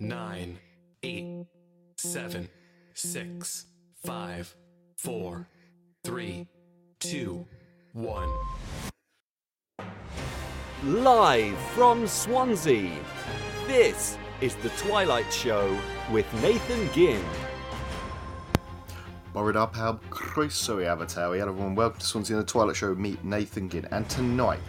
nine, eight, seven, six, five, four, three, two, one. Live from Swansea, this is The Twilight Show with Nathan Ginn. Bore da pawb, croeso i Abertawe. Hello everyone, welcome to Swansea and the Twilight Show. Meet Nathan Ginn. And tonight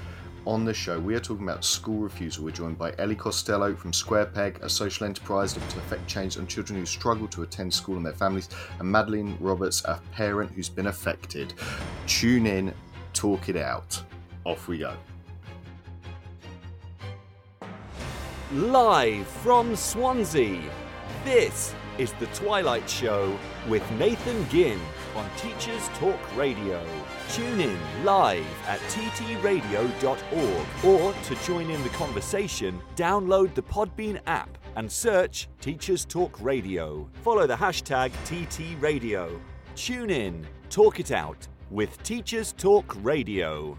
on the show, we are talking about school refusal. We're joined by Ellie Costello from Square Peg, a social enterprise looking to effect change on children who struggle to attend school and their families, and Madeline Roberts, a parent who's been affected. Tune in, talk it out. Off we go. Live from Swansea, this is The Twilight Show with Nathan Ginn on Teachers Talk Radio. Tune in live at ttradio.org or to join in the conversation, download the Podbean app and search Teachers Talk Radio. Follow the hashtag TTRadio. Tune in, talk it out with Teachers Talk Radio.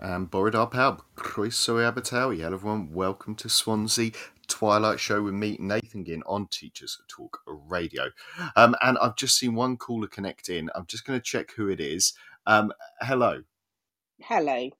And Borid Arpalb, Croeso i. Hello everyone, welcome to Swansea Twilight Show with me, Nathan Ginn, on Teachers Talk Radio. Um, and I've just seen one caller connect in. I'm just going to check who it is. Um, hello. Hello.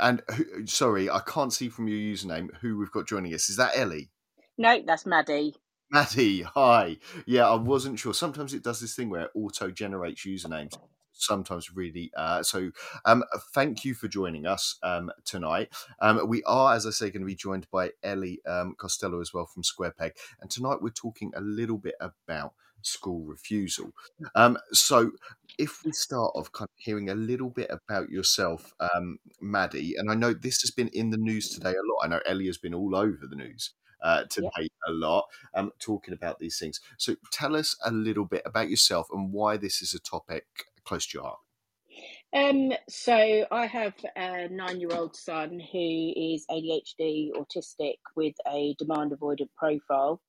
And who, sorry, I can't see from your username who we've got joining us. Is that Ellie? No, that's Maddie. Maddie, hi. Yeah, I wasn't sure. Sometimes it does this thing where it auto generates usernames. Sometimes really. Uh, so, um, thank you for joining us um, tonight. Um, we are, as I say, going to be joined by Ellie um, Costello as well from Square Peg. And tonight we're talking a little bit about school refusal. Um, so, if we start off kind of hearing a little bit about yourself, um, Maddie, and I know this has been in the news today a lot. I know Ellie has been all over the news uh, today a lot, um, talking about these things. So, tell us a little bit about yourself and why this is a topic close to your heart. Um, so I have a nine-year-old son who is ADHD autistic with a demand avoidant profile.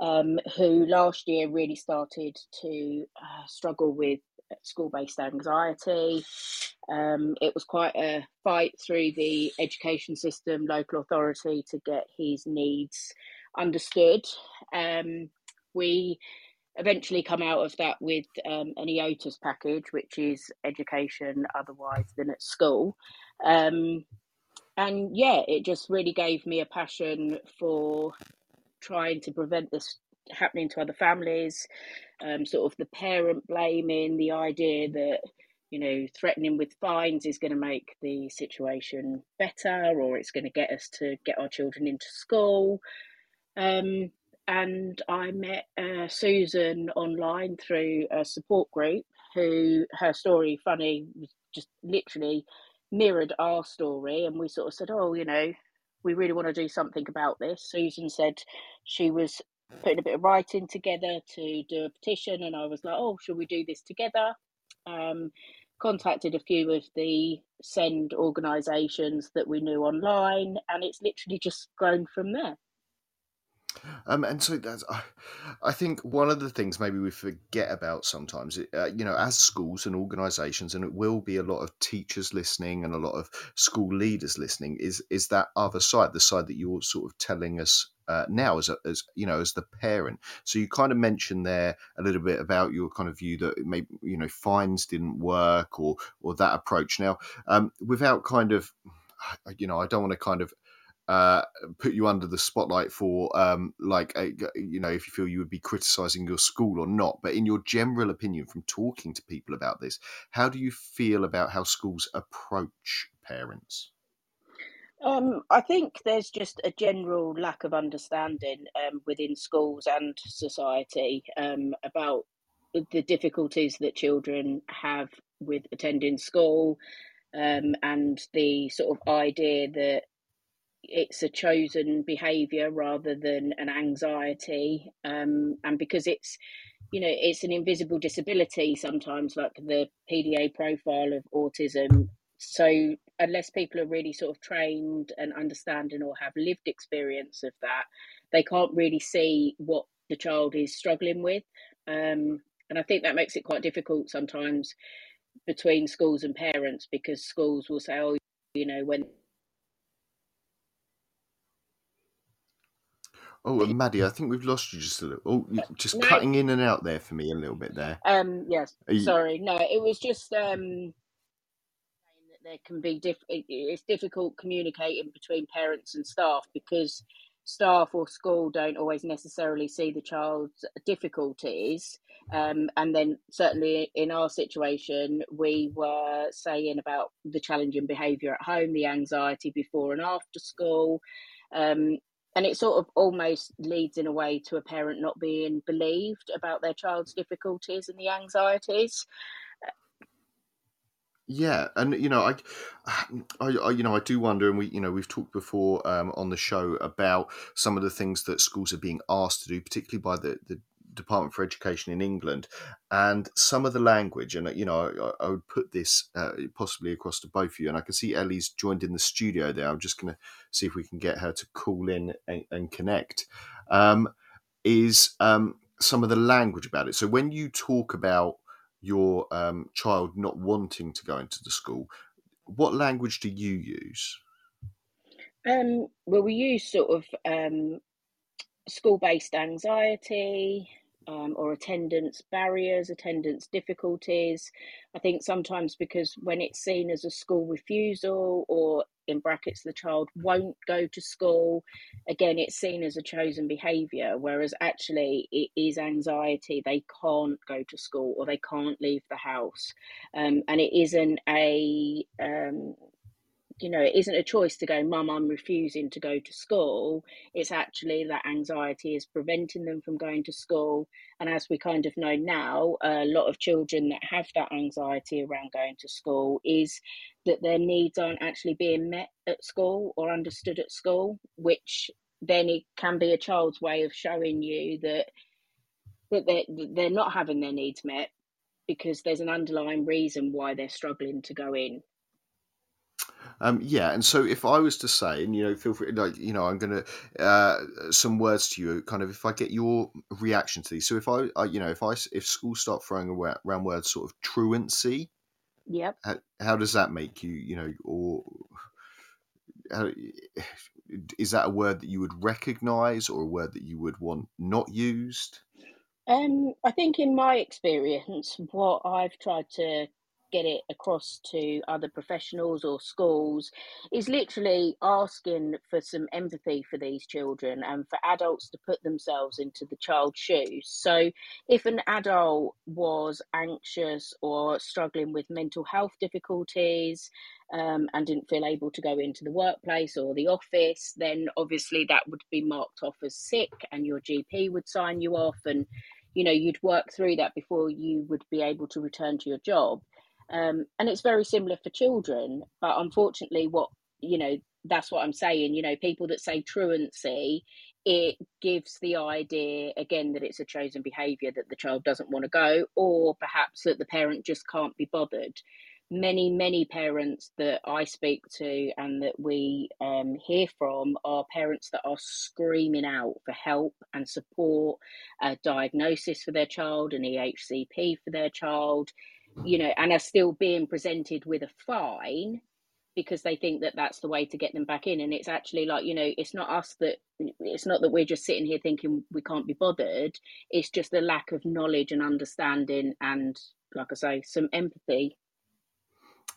Um, who last year really started to uh, struggle with school-based anxiety. Um, it was quite a fight through the education system, local authority to get his needs understood. Um, we eventually come out of that with um, an EOTAS package, which is education otherwise than at school. Um, and yeah, it just really gave me a passion for trying to prevent this happening to other families. Um, sort of the parent blaming, the idea that you know threatening with fines is going to make the situation better, or it's going to get us to get our children into school. Um, and I met uh, Susan online through a support group who her story, funny, was just literally mirrored our story. And we sort of said, oh, you know, we really want to do something about this. Susan said she was putting a bit of writing together to do a petition. And I was like, oh, should we do this together? Um, contacted a few of the send organisations that we knew online, and it's literally just grown from there. Um, and so that's, I, I think one of the things maybe we forget about sometimes, uh, you know, as schools and organisations, and it will be a lot of teachers listening and a lot of school leaders listening, is is that other side, the side that you're sort of telling us uh, now as a, as you know as the parent. So you kind of mentioned there a little bit about your kind of view that maybe you know fines didn't work or or that approach. Now, um, without kind of you know, I don't want to kind of uh, put you under the spotlight for um, like a, you know if you feel you would be criticizing your school or not. But in your general opinion from talking to people about this how do you feel about how schools approach parents? Um, I think there's just a general lack of understanding um, within schools and society um, about the difficulties that children have with attending school um, and the sort of idea that it's a chosen behavior rather than an anxiety um, and because it's you know it's an invisible disability sometimes like the pda profile of autism. So unless people are really sort of trained and understanding or have lived experience of that they can't really see what the child is struggling with. Um, and i think that makes it quite difficult sometimes between schools and parents because schools will say oh you know when Oh, and Maddie, I think we've lost you just a little. Oh, you're just no. cutting in and out there for me a little bit there. Um, yes. You... Sorry. No, it was just um that there can be diff- it's difficult communicating between parents and staff because staff or school don't always necessarily see the child's difficulties. Um, and then, certainly in our situation, we were saying about the challenging behaviour at home, the anxiety before and after school. Um, and it sort of almost leads in a way to a parent not being believed about their child's difficulties and the anxieties. Yeah, and you know, I, I, I, you know, I do wonder, and we, you know, we've talked before um, on the show about some of the things that schools are being asked to do, particularly by the the Department for Education in England, and some of the language, and you know, I, I would put this uh, possibly across to both of you, and I can see Ellie's joined in the studio there. I'm just going to see if we can get her to call in and, and connect. Um, is um, some of the language about it? So when you talk about your um, child not wanting to go into the school, what language do you use? Um, well, we use sort of um, school based anxiety um, or attendance barriers, attendance difficulties. I think sometimes because when it's seen as a school refusal or in brackets the child won't go to school again it's seen as a chosen behavior whereas actually it is anxiety they can't go to school or they can't leave the house um, and it isn't a um, you know, it isn't a choice to go, Mum, I'm refusing to go to school. It's actually that anxiety is preventing them from going to school. And as we kind of know now, a lot of children that have that anxiety around going to school is that their needs aren't actually being met at school or understood at school, which then it can be a child's way of showing you that that they're, they're not having their needs met because there's an underlying reason why they're struggling to go in um, yeah, and so if I was to say, and you know, feel free, like you know, I'm gonna uh, some words to you, kind of, if I get your reaction to these. So if I, I you know, if I if schools start throwing around words sort of truancy, yep, how, how does that make you, you know, or how, is that a word that you would recognise or a word that you would want not used? Um, I think in my experience, what I've tried to get it across to other professionals or schools is literally asking for some empathy for these children and for adults to put themselves into the child's shoes. So, if an adult was anxious or struggling with mental health difficulties, um, and didn't feel able to go into the workplace or the office, then obviously that would be marked off as sick, and your GP would sign you off, and you know you'd work through that before you would be able to return to your job. Um, and it's very similar for children, but unfortunately, what you know, that's what I'm saying. You know, people that say truancy, it gives the idea again that it's a chosen behaviour that the child doesn't want to go, or perhaps that the parent just can't be bothered. Many, many parents that I speak to and that we um, hear from are parents that are screaming out for help and support, a diagnosis for their child, an EHCP for their child you know, and are still being presented with a fine because they think that that's the way to get them back in. And it's actually like, you know, it's not us that, it's not that we're just sitting here thinking we can't be bothered. It's just the lack of knowledge and understanding and, like I say, some empathy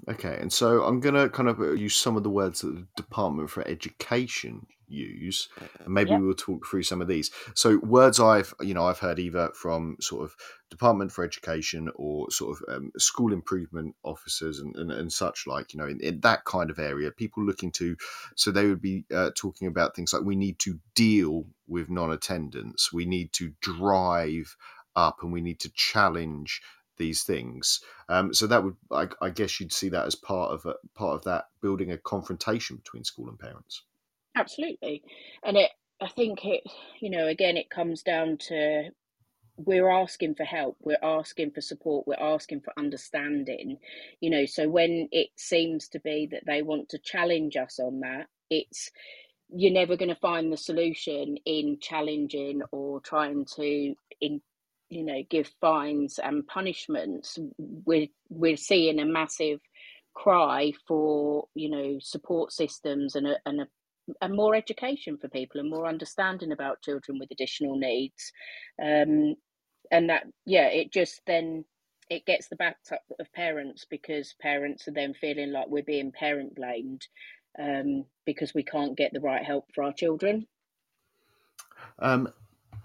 Okay, and so I'm going to kind of uh, use some of the words that the Department for Education use, and maybe yep. we'll talk through some of these. So words I've you know I've heard either from sort of Department for Education or sort of um, school improvement officers and, and, and, such like you know in, in, that kind of area, people looking to so they would be uh, talking about things like we need to deal with non-attendance, we need to drive up, and we need to challenge these things. Um, so that would, I, I, guess, you'd see that as part of a, part of that building a confrontation between school and parents. Absolutely, and it. I think it. You know, again, it comes down to we're asking for help we're asking for support we're asking for understanding you know so when it seems to be that they want to challenge us on that it's you're never going to find the solution in challenging or trying to in you know give fines and punishments we're we're seeing a massive cry for you know support systems and a, and a and more education for people and more understanding about children with additional needs. Um, and that yeah it just then it gets the back up of parents because parents are then feeling like we're being parent blamed um, because we can't get the right help for our children. Um,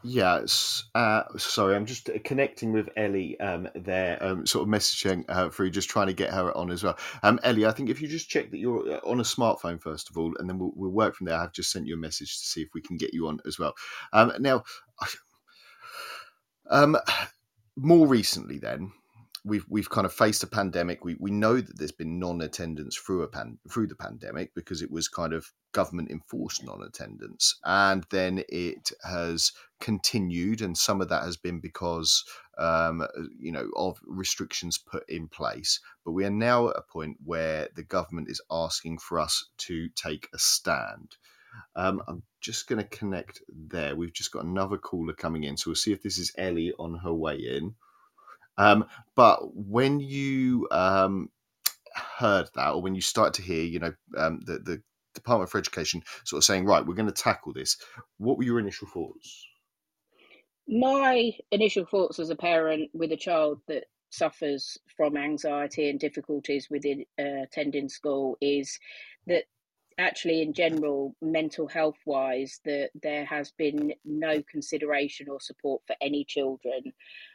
Yes. Uh, sorry, I'm just connecting with Ellie um, there, um, sort of messaging her through, just trying to get her on as well. Um, Ellie, I think if you just check that you're uh, on a smartphone first of all, and then we'll, we'll work from there. I've just sent you a message to see if we can get you on as well. Um, now, um, more recently, then we've we've kind of faced a pandemic. We we know that there's been non-attendance through a pan through the pandemic because it was kind of government enforced non-attendance, and then it has continued, and some of that has been because um, you know of restrictions put in place. But we are now at a point where the government is asking for us to take a stand. Um, I'm just going to connect there. We've just got another caller coming in, so we'll see if this is Ellie on her way in. Um, but when you um, heard that, or when you start to hear, you know, um, the, the Department for Education sort of saying, right, we're going to tackle this, what were your initial thoughts? My initial thoughts as a parent with a child that suffers from anxiety and difficulties with uh, attending school is that actually in general mental health wise that there has been no consideration or support for any children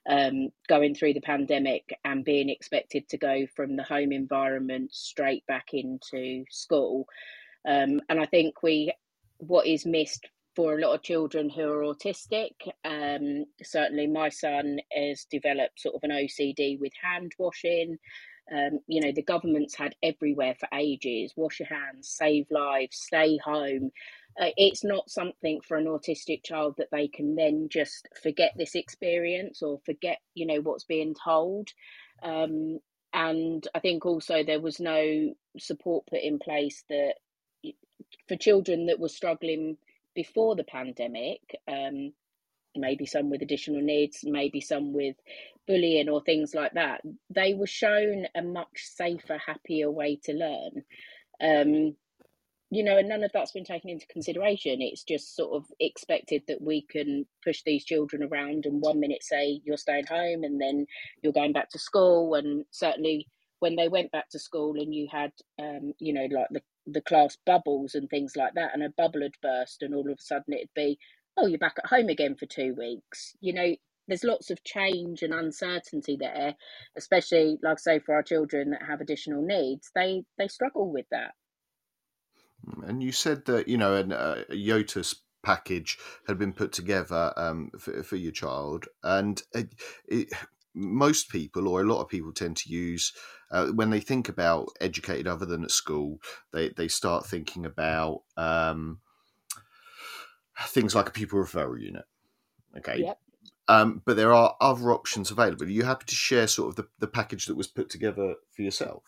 um, going through the pandemic and being expected to go from the home environment straight back into school. Um, and i think we what is missed for a lot of children who are autistic um, certainly my son has developed sort of an ocd with hand washing um, you know, the government's had everywhere for ages wash your hands, save lives, stay home. Uh, it's not something for an autistic child that they can then just forget this experience or forget, you know, what's being told. Um, and I think also there was no support put in place that for children that were struggling before the pandemic, um, maybe some with additional needs, maybe some with bullying or things like that, they were shown a much safer, happier way to learn. Um, you know, and none of that's been taken into consideration. It's just sort of expected that we can push these children around and one minute say you're staying home and then you're going back to school. And certainly when they went back to school and you had, um, you know, like the, the class bubbles and things like that, and a bubble had burst, and all of a sudden it'd be, oh, you're back at home again for two weeks. You know, there's lots of change and uncertainty there, especially like I say for our children that have additional needs. They they struggle with that. Mm, and you said that you know an, uh, a EOTAS package had been put together um, for, for your child, and it, it, most people or a lot of people tend to use uh, when they think about educated other than at school, they they start thinking about um, things like a pupil referral unit. Okay. Yep. Um, but there are other options available. Are you happy to share sort of the, the package that was put together for yourself?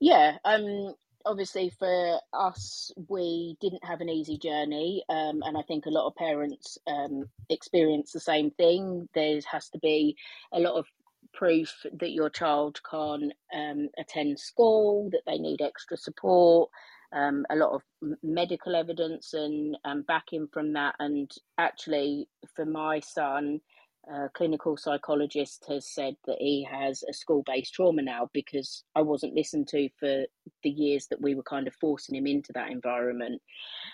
Yeah. Um, obviously, for us, we didn't have an easy journey. Um, and I think a lot of parents um, experience the same thing. There has to be a lot of proof that your child can um, attend school, that they need extra support, um, a lot of medical evidence and um, backing from that. And actually, for my son, a clinical psychologist has said that he has a school based trauma now because I wasn't listened to for the years that we were kind of forcing him into that environment.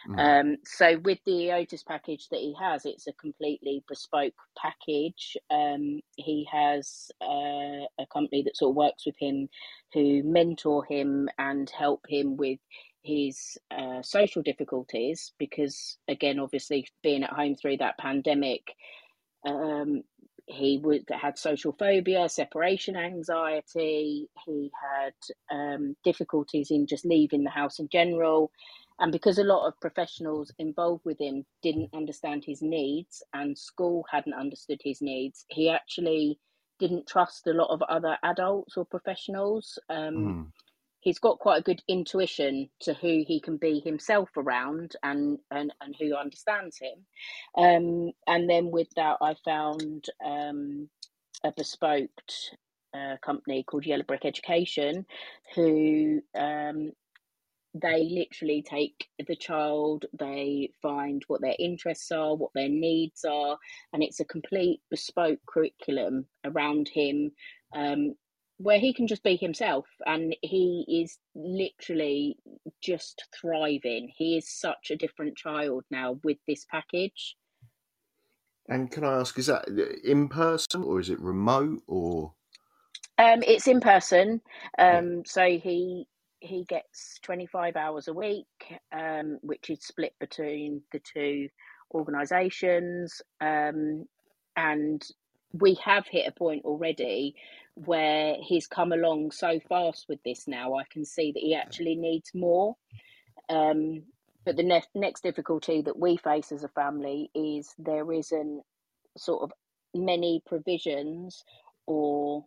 Mm. Um, so, with the EOTAS package that he has, it's a completely bespoke package. Um, he has uh, a company that sort of works with him who mentor him and help him with his uh, social difficulties because again obviously being at home through that pandemic um, he would had social phobia separation anxiety. He had um, difficulties in just leaving the house in general. And because a lot of professionals involved with him didn't understand his needs and school hadn't understood his needs he actually didn't trust a lot of other adults or professionals. Um, mm he's got quite a good intuition to who he can be himself around and and, and who understands him. Um, and then with that i found um, a bespoke uh, company called yellow brick education who um, they literally take the child, they find what their interests are, what their needs are, and it's a complete bespoke curriculum around him. Um, where he can just be himself and he is literally just thriving. He is such a different child now with this package. And can I ask, is that in person or is it remote or? Um, it's in person. Um, yeah. So he he gets 25 hours a week, um, which is split between the two organisations. Um, and we have hit a point already where he's come along so fast with this now. I can see that he actually needs more. Um, but the ne- next difficulty that we face as a family is there isn't sort of many provisions or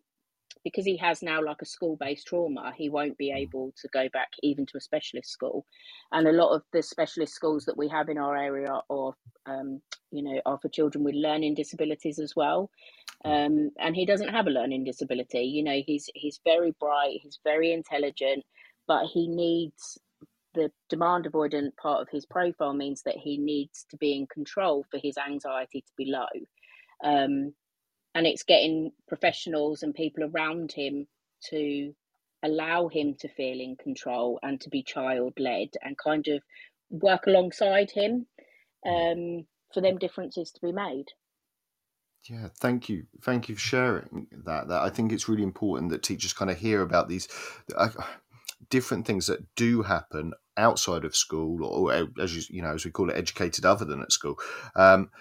because he has now like a school based trauma, he won't be able to go back even to a specialist school. And a lot of the specialist schools that we have in our area are, um, you know, are for children with learning disabilities as well. Um, and he doesn't have a learning disability. You know, he's he's very bright, he's very intelligent, but he needs the demand avoidant part of his profile means that he needs to be in control for his anxiety to be low. Um, and it's getting professionals and people around him to allow him to feel in control and to be child led and kind of work alongside him um, for them differences to be made. Yeah, thank you, thank you for sharing that. That I think it's really important that teachers kind of hear about these uh, different things that do happen outside of school, or, or as you you know, as we call it, educated other than at school. Um,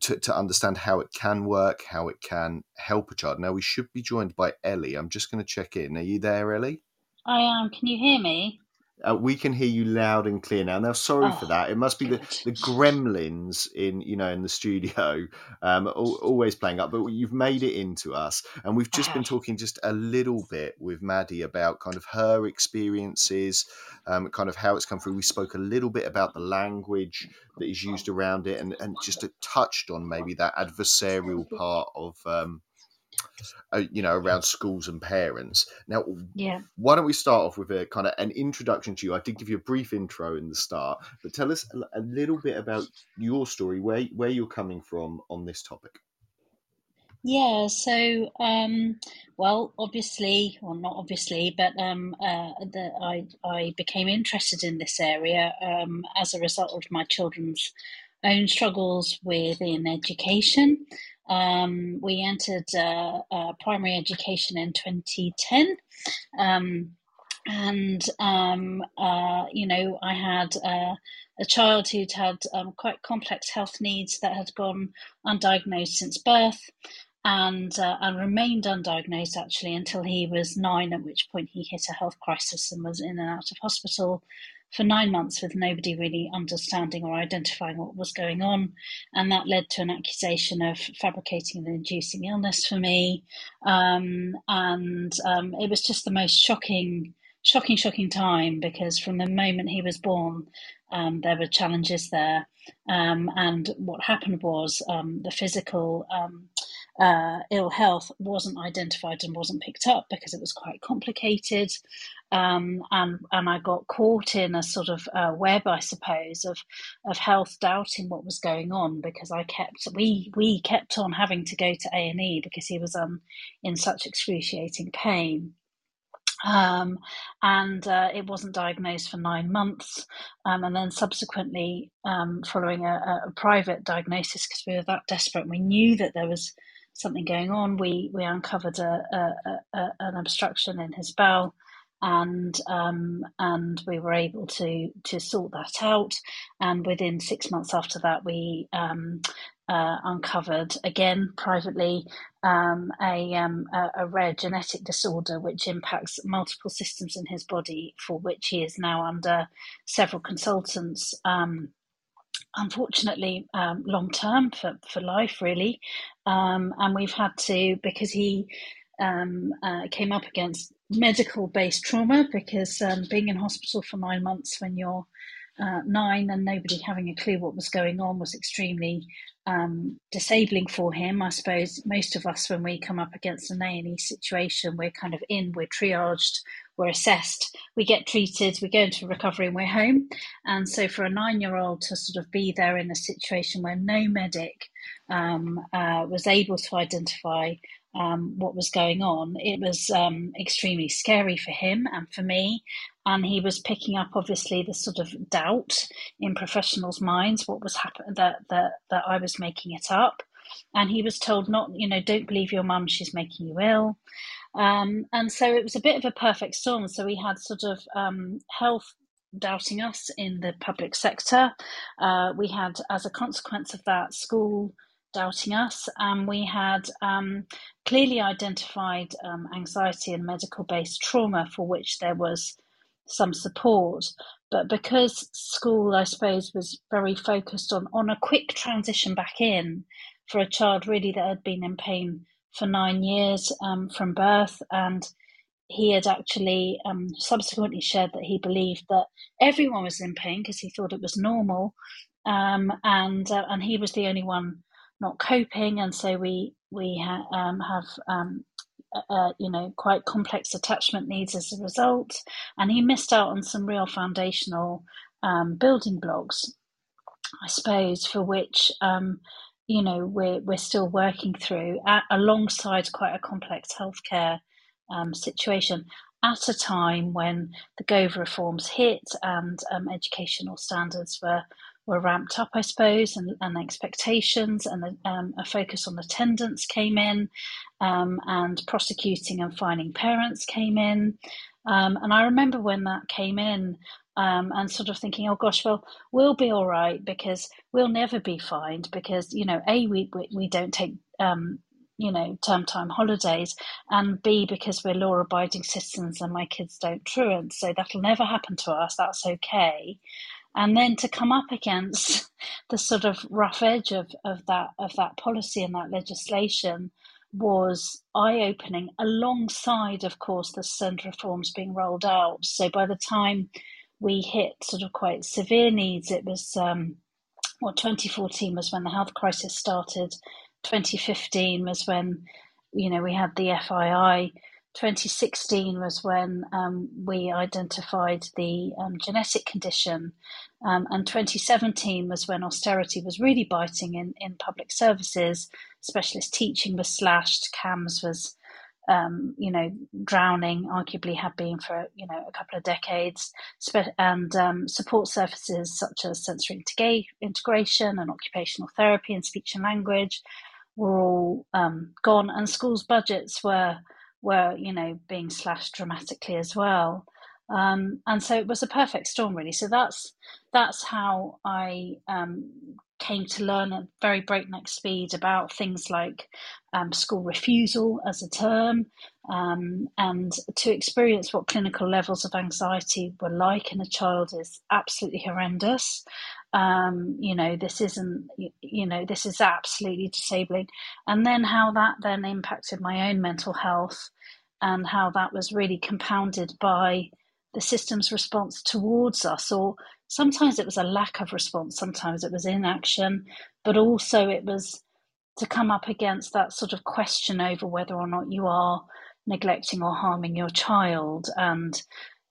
to, to understand how it can work, how it can help a child. Now, we should be joined by Ellie. I'm just going to check in. Are you there, Ellie? I am. Can you hear me? Uh, we can hear you loud and clear now. Now, sorry oh, for that. It must be the, the gremlins in you know in the studio, um, always playing up. But you've made it into us, and we've just been talking just a little bit with Maddie about kind of her experiences, um, kind of how it's come through. We spoke a little bit about the language that is used around it, and and just touched on maybe that adversarial part of. Um, you know, around schools and parents. Now, yeah, why don't we start off with a kind of an introduction to you? I did give you a brief intro in the start, but tell us a, a little bit about your story, where where you're coming from on this topic. Yeah, so um, well, obviously, well, not obviously, but um, uh, the, I I became interested in this area um, as a result of my children's own struggles within education. Um, we entered uh, uh, primary education in 2010. Um, and, um, uh, you know, I had uh, a child who'd had um, quite complex health needs that had gone undiagnosed since birth and uh, and remained undiagnosed actually until he was nine, at which point he hit a health crisis and was in and out of hospital for nine months with nobody really understanding or identifying what was going on. And that led to an accusation of fabricating and inducing illness for me. Um, and um, it was just the most shocking, shocking, shocking time because from the moment he was born, um, there were challenges there. Um, and what happened was um, the physical um, uh, ill health wasn't identified and wasn't picked up because it was quite complicated. Um, and and I got caught in a sort of uh, web, I suppose, of of health doubting what was going on because I kept we we kept on having to go to A and E because he was um, in such excruciating pain. Um, and uh, it wasn't diagnosed for nine months. Um, and then subsequently, um, following a, a, private diagnosis, because we were that desperate, we knew that there was something going on. We we uncovered a, a, a an obstruction in his bowel, and um, and we were able to to sort that out. And within six months after that, we um, uh, uncovered again privately um, a, um, a, a rare genetic disorder which impacts multiple systems in his body, for which he is now under several consultants. Um, unfortunately, um, long term for, for life, really. Um, and we've had to, because he um, uh, came up against medical based trauma, because um, being in hospital for nine months when you're uh, nine and nobody having a clue what was going on was extremely um, disabling for him. I suppose most of us, when we come up against an A and E situation, we're kind of in, we're triaged, we're assessed, we get treated, we go into recovery, and we're home. And so, for a nine-year-old to sort of be there in a situation where no medic um, uh, was able to identify um, what was going on, it was um, extremely scary for him and for me. And he was picking up, obviously, the sort of doubt in professionals' minds what was happening that that that I was making it up. And he was told not, you know, don't believe your mum; she's making you ill. Um, and so it was a bit of a perfect storm. So we had sort of um, health doubting us in the public sector. Uh, we had, as a consequence of that, school doubting us, and we had um, clearly identified um, anxiety and medical based trauma for which there was some support. But because school, I suppose, was very focused on, on a quick transition back in for a child really that had been in pain for nine years um, from birth and he had actually um, subsequently shared that he believed that everyone was in pain because he thought it was normal, um, and uh, and he was the only one not coping, and so we we ha- um, have um, uh, you know quite complex attachment needs as a result, and he missed out on some real foundational um, building blocks, I suppose, for which um, you know we're we're still working through at, alongside quite a complex healthcare um, situation at a time when the Gove reforms hit and um, educational standards were were ramped up, I suppose, and, and expectations and um, a focus on attendance came in, um, and prosecuting and fining parents came in. Um, and I remember when that came in, um, and sort of thinking, oh gosh, well, we'll be all right because we'll never be fined because you know, a we we, we don't take um, you know term time holidays, and b because we're law abiding citizens and my kids don't truant, so that'll never happen to us. That's okay. And then to come up against the sort of rough edge of, of that of that policy and that legislation was eye opening alongside, of course, the SEND reforms being rolled out. So by the time we hit sort of quite severe needs. It was, um, well, 2014 was when the health crisis started. 2015 was when, you know, we had the FII. 2016 was when um, we identified the um, genetic condition. Um, and 2017 was when austerity was really biting in, in public services. Specialist teaching was slashed, CAMHS was um, you know, drowning arguably had been for you know a couple of decades, and um, support services such as sensory integration and occupational therapy and speech and language were all um, gone, and schools' budgets were were you know being slashed dramatically as well. Um, and so it was a perfect storm, really. So that's that's how I um, came to learn at very breakneck speed about things like um, school refusal as a term um, and to experience what clinical levels of anxiety were like in a child is absolutely horrendous. Um, you know, this isn't, you know, this is absolutely disabling. And then how that then impacted my own mental health and how that was really compounded by the system's response towards us or sometimes it was a lack of response, sometimes it was inaction, but also it was to come up against that sort of question over whether or not you are neglecting or harming your child and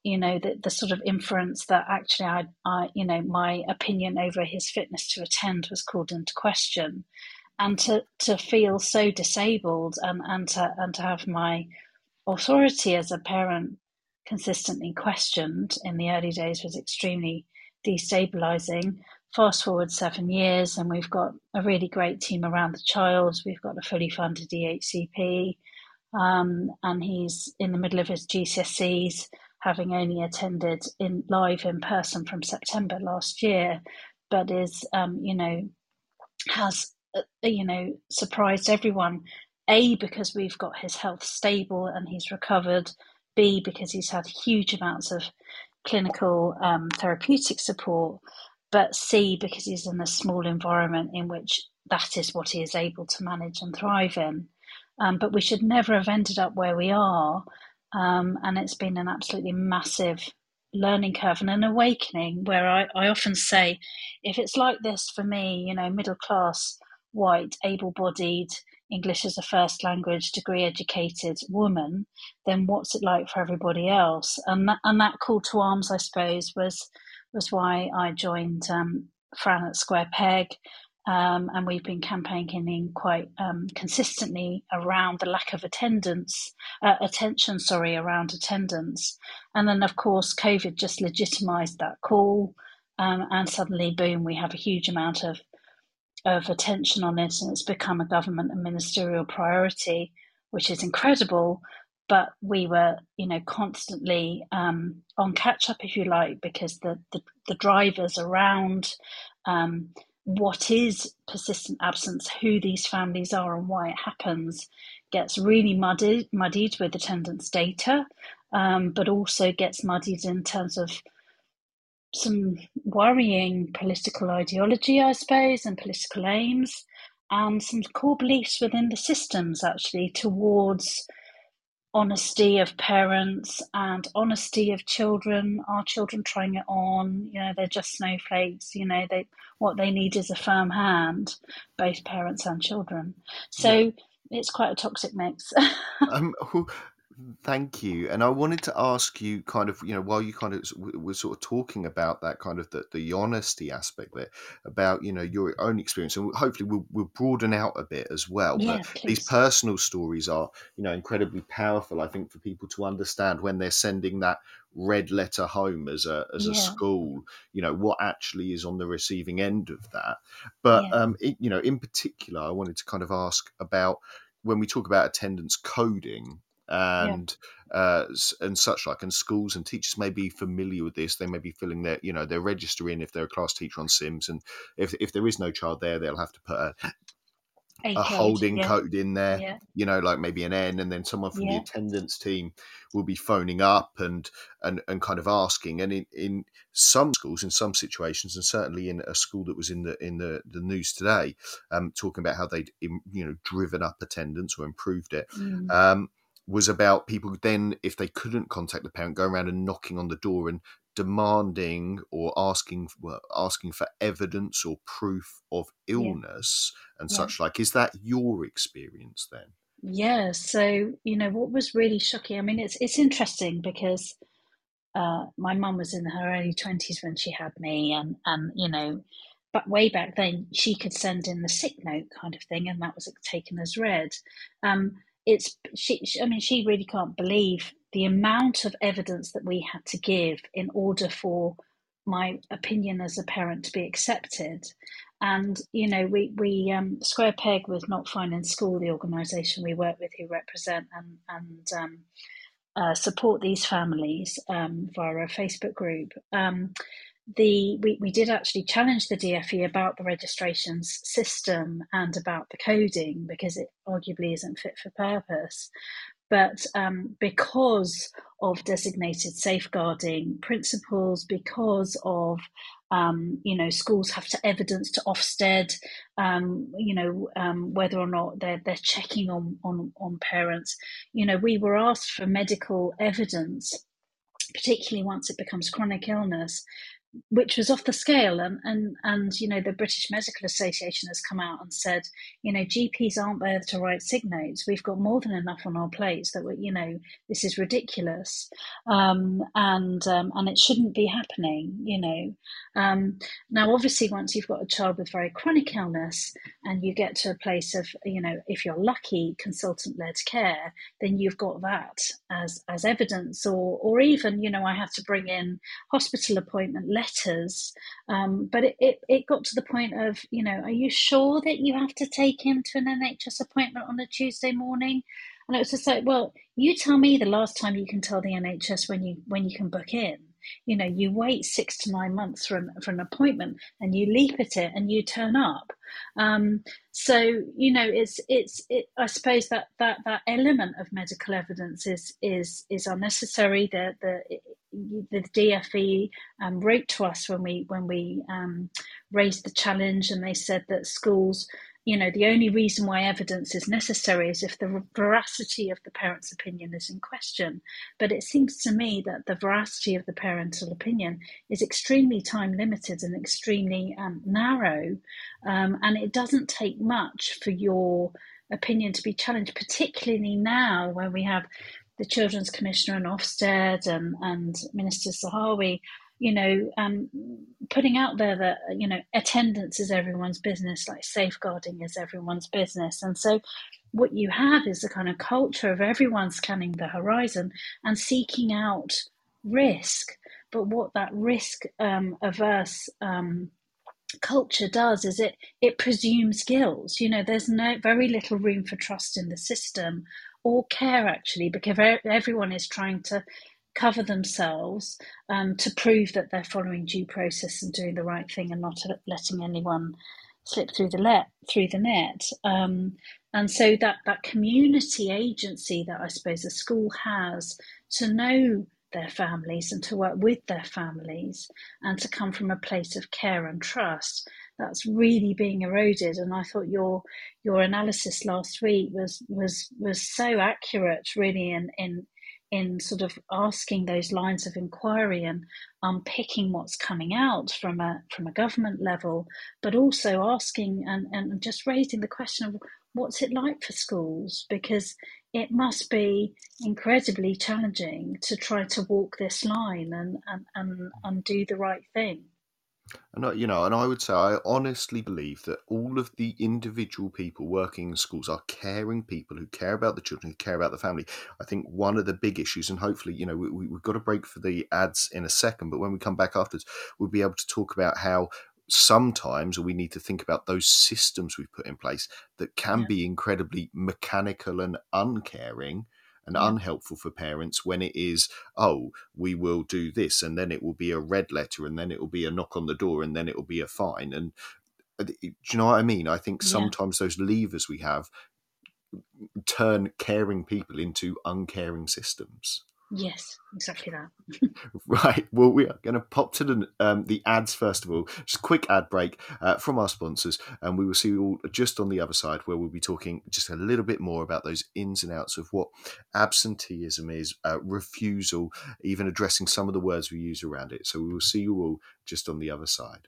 you know the, the sort of inference that actually I, I you know my opinion over his fitness to attend was called into question and to to feel so disabled and and to and to have my authority as a parent consistently questioned in the early days was extremely destabilizing. Fast forward seven years, and we've got a really great team around the child. We've got a fully funded EHCP, um, and he's in the middle of his GCSEs, having only attended in live in person from September last year, but is um, you know has uh, you know surprised everyone. A because we've got his health stable and he's recovered. B because he's had huge amounts of clinical um, therapeutic support, but C, because he's in a small environment in which that is what he is able to manage and thrive in. Um, but we should never have ended up where we are. Um, and it's been an absolutely massive learning curve and an awakening where I, I often say, if it's like this for me, you know, middle class, white, able bodied, English as a first language, degree educated woman, then what's it like for everybody else? And that, and that call to arms, I suppose, was was why I joined um, Fran at Square Peg. Um, and we've been campaigning quite um, consistently around the lack of attendance, uh, attention, sorry, around attendance. And then, of course, COVID just legitimised that call. Um, and suddenly, boom, we have a huge amount of of attention on it, and it's become a government and ministerial priority, which is incredible. But we were, you know, constantly um, on catch up, if you like, because the the, the drivers around um, what is persistent absence, who these families are, and why it happens, gets really muddied muddied with attendance data, um, but also gets muddied in terms of some worrying political ideology, I suppose, and political aims, and some core beliefs within the systems actually towards honesty of parents and honesty of children. Are children trying it on? You know, they're just snowflakes. You know, they what they need is a firm hand, both parents and children. So. Yeah. It's quite a toxic mix. um, Thank you. And I wanted to ask you kind of, you know, while you kind of were sort of talking about that kind of the, the honesty aspect there, about, you know, your own experience, and hopefully we'll, we'll broaden out a bit as well. Yeah, but please. these personal stories are, you know, incredibly powerful, I think, for people to understand when they're sending that red letter home as a as a school you know what actually is on the receiving end of that but yeah. um it, you know in particular i wanted to kind of ask about when we talk about attendance coding and yeah. uh, and such like. And schools and teachers may be familiar with this. They may be filling their you know their register in if they're a class teacher on Sims, and if if there is no child there, they'll have to put a a, a holding yeah. code in there, yeah. you know, like maybe an N, and then someone from the attendance team will be phoning up and and and kind of asking. And in, in some schools, in some situations, and certainly in a school that was in the in the, the news today, um, talking about how they'd you know driven up attendance or improved it. Mm. Um, was about people then, if they couldn't contact the parent, going around and knocking on the door and demanding or asking well, asking for evidence or proof of illness yeah. and yeah. such like. Is that your experience then? Yeah. So you know what was really shocking. I mean, it's it's interesting because uh, my mum was in her early twenties when she had me, and and you know. But way back then, she could send in the sick note kind of thing, and that was taken as read. Um, it's she, I mean, she really can't believe the amount of evidence that we had to give in order for my opinion as a parent to be accepted. And you know, we we um, Square Peg was Not Fine in School, the organisation we work with, who represent and and um, uh, support these families um, via a Facebook group. The we, we did actually challenge the DFE about the registrations system and about the coding because it arguably isn't fit for purpose. But um, because of designated safeguarding principles, because of um, you know schools have to evidence to Ofsted, um, you know um, whether or not they're they're checking on, on on parents. You know we were asked for medical evidence particularly once it becomes chronic illness, which was off the scale and and and you know the British Medical Association has come out and said you know GPs aren't there to write sick notes we've got more than enough on our plates that we you know this is ridiculous. Um, and um, and it shouldn't be happening you know. Um, now obviously once you've got a child with very chronic illness and you get to a place of you know if you're lucky consultant led care then you've got that as as evidence. Or or even you know I have to bring in hospital appointment letters. Um, but it, it, it got to the point of, you know, are you sure that you have to take him to an NHS appointment on a Tuesday morning? And it was just like, well, you tell me the last time you can tell the NHS when you when you can book in. You know, you wait six to nine months for an, for an appointment, and you leap at it, and you turn up. Um, so you know, it's it's it, I suppose that that that element of medical evidence is is is unnecessary. The the the DFE um, wrote to us when we when we um, raised the challenge, and they said that schools you know, the only reason why evidence is necessary is if the veracity of the parent's opinion is in question. But it seems to me that the veracity of the parental opinion is extremely time limited and extremely um, narrow. Um, and it doesn't take much for your opinion to be challenged, particularly now when we have the Children's Commissioner and Ofsted and, and Minister Zahawi you know, um, putting out there that you know attendance is everyone's business, like safeguarding is everyone's business, and so what you have is a kind of culture of everyone scanning the horizon and seeking out risk. But what that risk um, averse um, culture does is it it presumes skills. You know, there's no very little room for trust in the system or care actually, because everyone is trying to cover themselves um, to prove that they're following due process and doing the right thing and not letting anyone slip through the let through the net. Um, and so that that community agency that I suppose a school has to know their families and to work with their families and to come from a place of care and trust that's really being eroded and i thought your your analysis last week was was was so accurate really in in in sort of asking those lines of inquiry and unpicking what's coming out from a from a government level, but also asking and, and just raising the question of what's it like for schools because it must be incredibly challenging to try to walk this line and, and, and, and do the right thing. And I, you know, and I would say I honestly believe that all of the individual people working in schools are caring people who care about the children, who care about the family. I think one of the big issues, and hopefully, you know, we, we've got a break for the ads in a second, but when we come back afterwards, we'll be able to talk about how sometimes we need to think about those systems we've put in place that can yeah. be incredibly mechanical and uncaring and mm. unhelpful for parents when it is, oh, we will do this, and then it will be a red letter, and then it will be a knock on the door, and then it will be a fine. And do you know what I mean? I think sometimes yeah. those levers we have turn caring people into uncaring systems. Yes, exactly that. right. Well, we are going to pop to the um, the ads first of all. Just a quick ad break uh, from our sponsors, and we will see you all just on the other side, where we'll be talking just a little bit more about those ins and outs of what absenteeism is, uh, refusal, even addressing some of the words we use around it. So we will see you all just on the other side.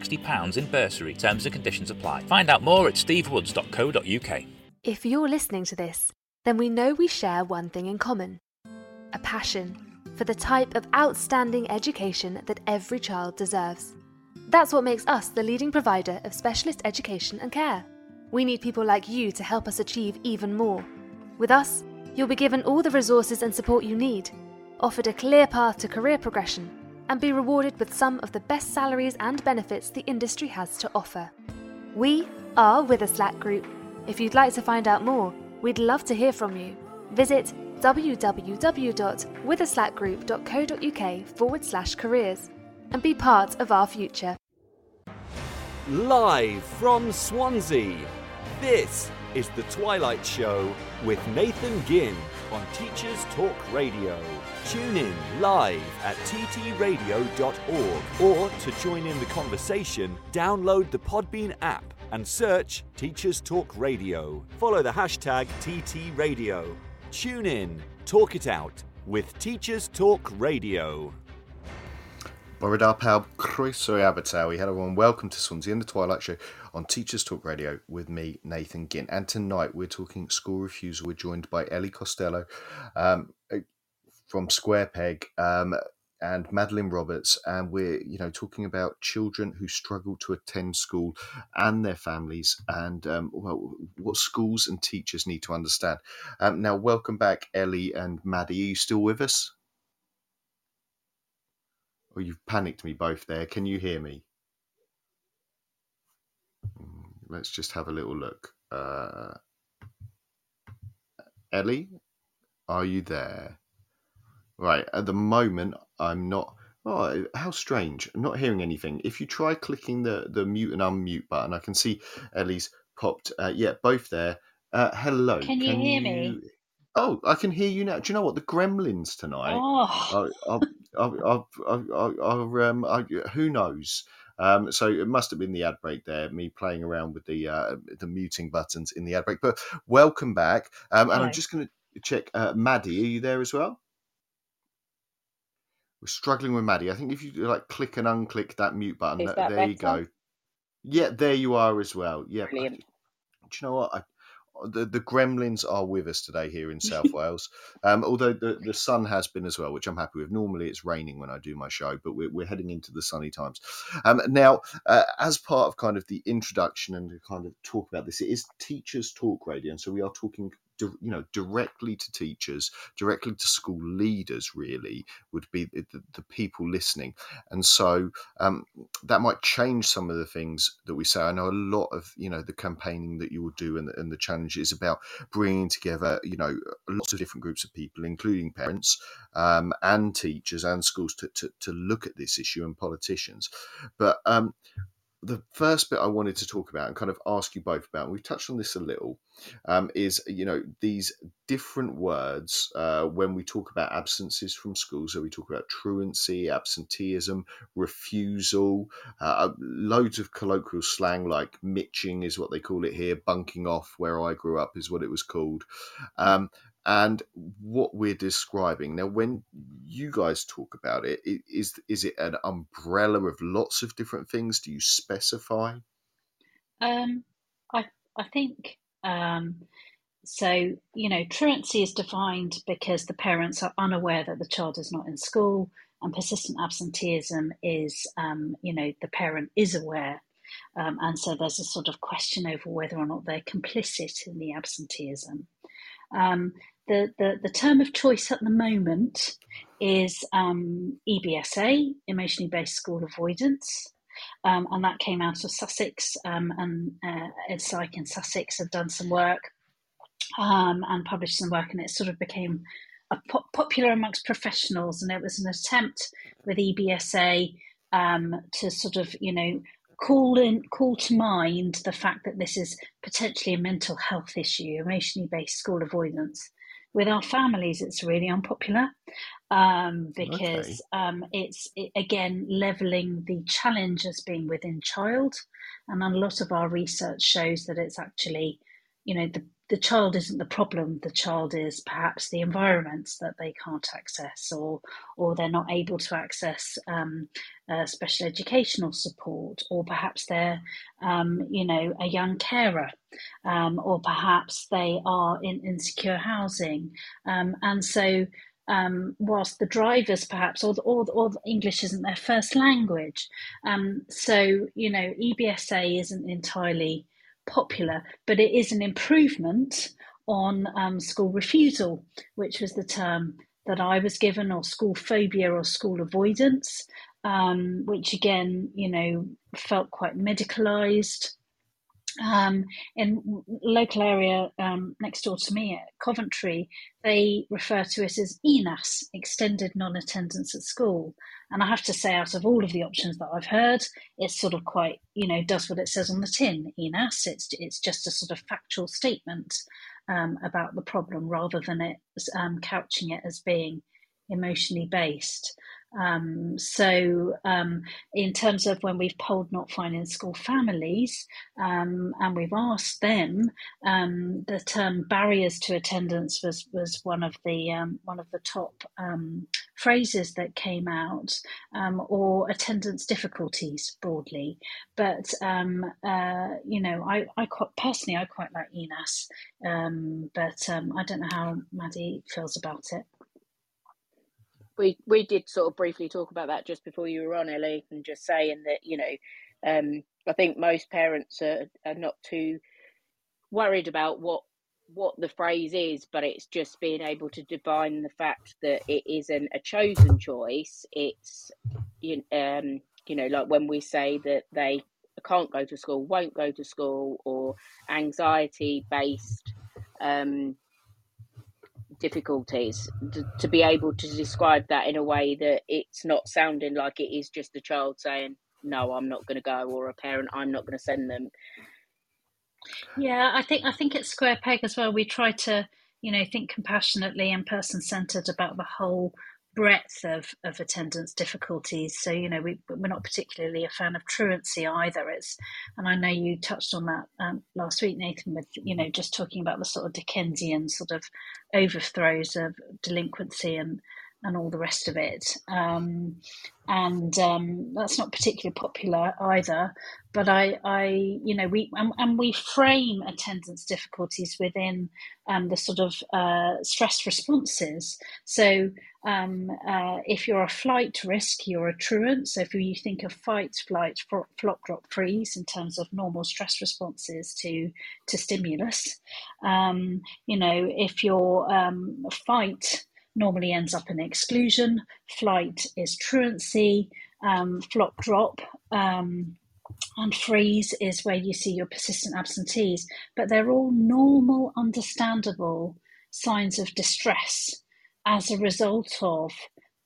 £60 in bursary. Terms and conditions apply. Find out more at stevewoods.co.uk. If you're listening to this, then we know we share one thing in common a passion for the type of outstanding education that every child deserves. That's what makes us the leading provider of specialist education and care. We need people like you to help us achieve even more. With us, You'll be given all the resources and support you need, offered a clear path to career progression, and be rewarded with some of the best salaries and benefits the industry has to offer. We are Witherslack Group. If you'd like to find out more, we'd love to hear from you. Visit www.witherslackgroup.co.uk forward slash careers and be part of our future. Live from Swansea, this is The Twilight Show with Nathan Ginn on Teachers Talk Radio. Tune in live at ttradio.org or to join in the conversation, download the Podbean app and search Teachers Talk Radio. Follow the hashtag TTRadio. Tune in, talk it out with Teachers Talk Radio. Borodar Pal, Croeso Abatawi. Hello everyone, welcome to Swansea and the Twilight Show on Teachers Talk Radio with me, Nathan Ginn. And tonight we're talking school refusal. We're joined by Ellie Costello um, from Square Peg um, and Madeline Roberts, and we're you know talking about children who struggle to attend school and their families, and um, well, what schools and teachers need to understand. Um, now, welcome back, Ellie and Maddie. Are you still with us? Oh, you've panicked me both there. Can you hear me? Mm, let's just have a little look. Uh, Ellie, are you there? Right, at the moment, I'm not. Oh, how strange. I'm not hearing anything. If you try clicking the, the mute and unmute button, I can see Ellie's popped. Uh, yeah, both there. Uh, hello. Can you hear me? Oh, I can hear you now. Do you know what? The Gremlins tonight. Oh, I, I, I, I, I, I, um, I, who knows? Um, so it must have been the ad break there, me playing around with the uh, the muting buttons in the ad break. But welcome back, um, and I'm just going to check. Uh, Maddie, are you there as well? We're struggling with Maddie. I think if you like click and unclick that mute button, that- there you go. Yeah, there you are as well. Yeah, Brilliant. do you know what? I, the the gremlins are with us today here in South Wales. Um, although the, the sun has been as well, which I'm happy with. Normally it's raining when I do my show, but we're, we're heading into the sunny times. Um, now, uh, as part of kind of the introduction and to kind of talk about this, it is Teachers Talk Radio, and so we are talking. You know, directly to teachers, directly to school leaders, really would be the, the, people listening, and so um, that might change some of the things that we say. I know a lot of you know the campaigning that you will do and the, and the challenge is about bringing together you know lots of different groups of people, including parents um, and teachers and schools, to, to to look at this issue and politicians. But um, the first bit I wanted to talk about and kind of ask you both about, and we've touched on this a little, um, is you know these different words uh, when we talk about absences from school. So we talk about truancy, absenteeism, refusal, uh, loads of colloquial slang like mitching is what they call it here, bunking off where I grew up is what it was called. Um, and what we're describing now, when you guys talk about it is is it an umbrella of lots of different things? Do you specify? um, I I think um, so. You know, truancy is defined because the parents are unaware that the child is not in school, and persistent absenteeism is, um, you know, the parent is aware, um, and so there's a sort of question over whether or not they're complicit in the absenteeism. Um, the, the, the term of choice at the moment is um, EBSA, emotionally based school avoidance. Um, and that came out of Sussex, um, and uh, Ed Psych in Sussex have done some work um, and published some work, and it sort of became po- popular amongst professionals. And it was an attempt with EBSA um, to sort of, you know, call in, call to mind the fact that this is potentially a mental health issue, emotionally based school avoidance. With our families, it's really unpopular um, because um, it's it, again leveling the challenge as being within child, and a lot of our research shows that it's actually, you know, the the child isn't the problem. The child is perhaps the environments that they can't access, or or they're not able to access um, uh, special educational support, or perhaps they're, um, you know, a young carer, um, or perhaps they are in insecure housing, um, and so um, whilst the drivers perhaps or, the, or, or the English isn't their first language. Um, so, you know, EBSA isn't entirely popular, but it is an improvement on um, school refusal, which was the term that I was given, or school phobia or school avoidance, um, which again, you know, felt quite medicalized. Um, in local area um, next door to me at Coventry, they refer to it as ENAS, extended non-attendance at school. And I have to say, out of all of the options that I've heard, it's sort of quite, you know, does what it says on the tin. ENAS, it's it's just a sort of factual statement um, about the problem rather than it um, couching it as being emotionally based. Um, so, um, in terms of when we've polled not fine in school families, um, and we've asked them, um, the term barriers to attendance was was one of the um, one of the top um, phrases that came out, or attendance difficulties broadly. But uh, you know, I, I quite personally I quite like ENAS, but I don't know how Maddie feels about it we we did sort of briefly talk about that just before you were on, Ellie, and just saying that you know, um, I think most parents are, are not too worried about what what the phrase is, but it's just being able to define the fact that it isn't a chosen choice. It's you um you know like when we say that they can't go to school, won't go to school, or anxiety based um difficulties to, to, be able to describe that in a way that it's not sounding like it is just a child saying no i'm not going to go or a parent i'm not going to send them. Yeah i think i think it's square peg as well we try to you know think compassionately and person centered about the whole breadth of, of attendance difficulties. So, you know, we, we're not particularly a fan of truancy either. It's, and I know you touched on that um, last week, Nathan, with, you know, just talking about the sort of Dickensian sort of overthrows of delinquency and, and all the rest of it. Um, and um, that's not particularly popular either. But I, I you know, we and, and we frame attendance difficulties within um, the sort of uh, stress responses. So um, uh, if you're a flight risk, you're a truant. So if you think of fight, flight, flop, drop, freeze in terms of normal stress responses to to stimulus, um, you know, if you're um, fight normally ends up in exclusion. Flight is truancy. Um, flop drop um, and freeze is where you see your persistent absentees. But they're all normal, understandable signs of distress as a result of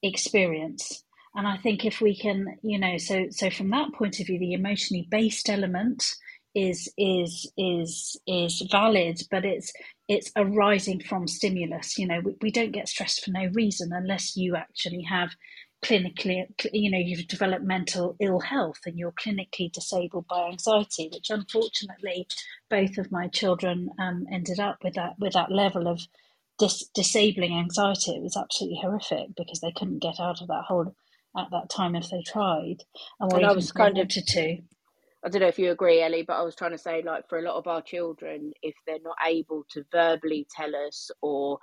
experience. And I think if we can, you know, so so from that point of view, the emotionally based element is is is is valid, but it's it's arising from stimulus. You know, we, we don't get stressed for no reason unless you actually have clinically, you know, you've developed mental ill health and you're clinically disabled by anxiety, which unfortunately both of my children um, ended up with that with that level of dis- disabling anxiety. It was absolutely horrific because they couldn't get out of that hole at that time if they tried, and, and I was kind of to. I don't know if you agree, Ellie, but I was trying to say, like, for a lot of our children, if they're not able to verbally tell us or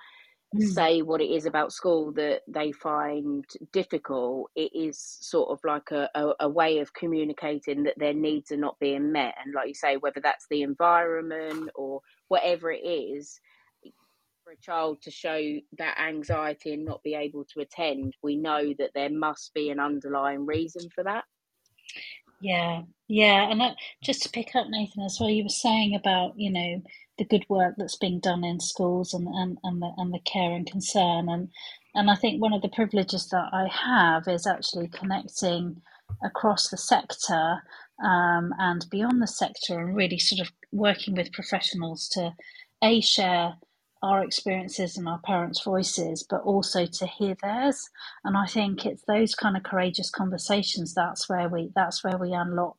mm. say what it is about school that they find difficult, it is sort of like a, a, a, way of communicating that their needs are not being met. And, like you say, whether that's the environment or whatever it is, for a child to show that anxiety and not be able to attend, we know that there must be an underlying reason for that. Yeah, yeah, and just to pick up Nathan as well, you were saying about you know the good work that's being done in schools and and and the, and the care and concern and and I think one of the privileges that I have is actually connecting across the sector um, and beyond the sector and really sort of working with professionals to a share our experiences and our parents' voices, but also to hear theirs. And I think it's those kind of courageous conversations. That's where we. That's where we unlock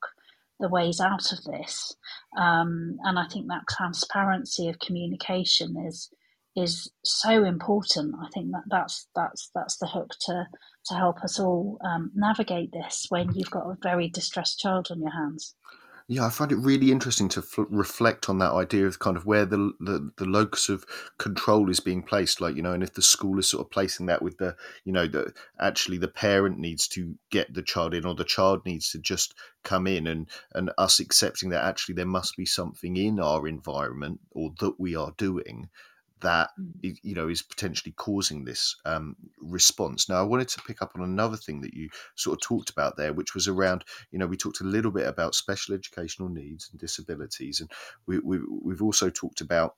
the ways out of this. Um, and I think that transparency of communication is is so important. I think that that's that's that's the hook to to help us all um, navigate this when you've got a very distressed child on your hands. Yeah, I find it really interesting to reflect on that idea of kind of where the, the the locus of control is being placed. Like you know, and if the school is sort of placing that with the you know that actually the parent needs to get the child in, or the child needs to just come in, and and us accepting that actually there must be something in our environment or that we are doing that mm. you know is potentially causing this um, response. Now, I wanted to pick up on another thing that you sort of talked about there, which was around you know we talked a little bit about special educational needs and disabilities, and we, we we've also talked about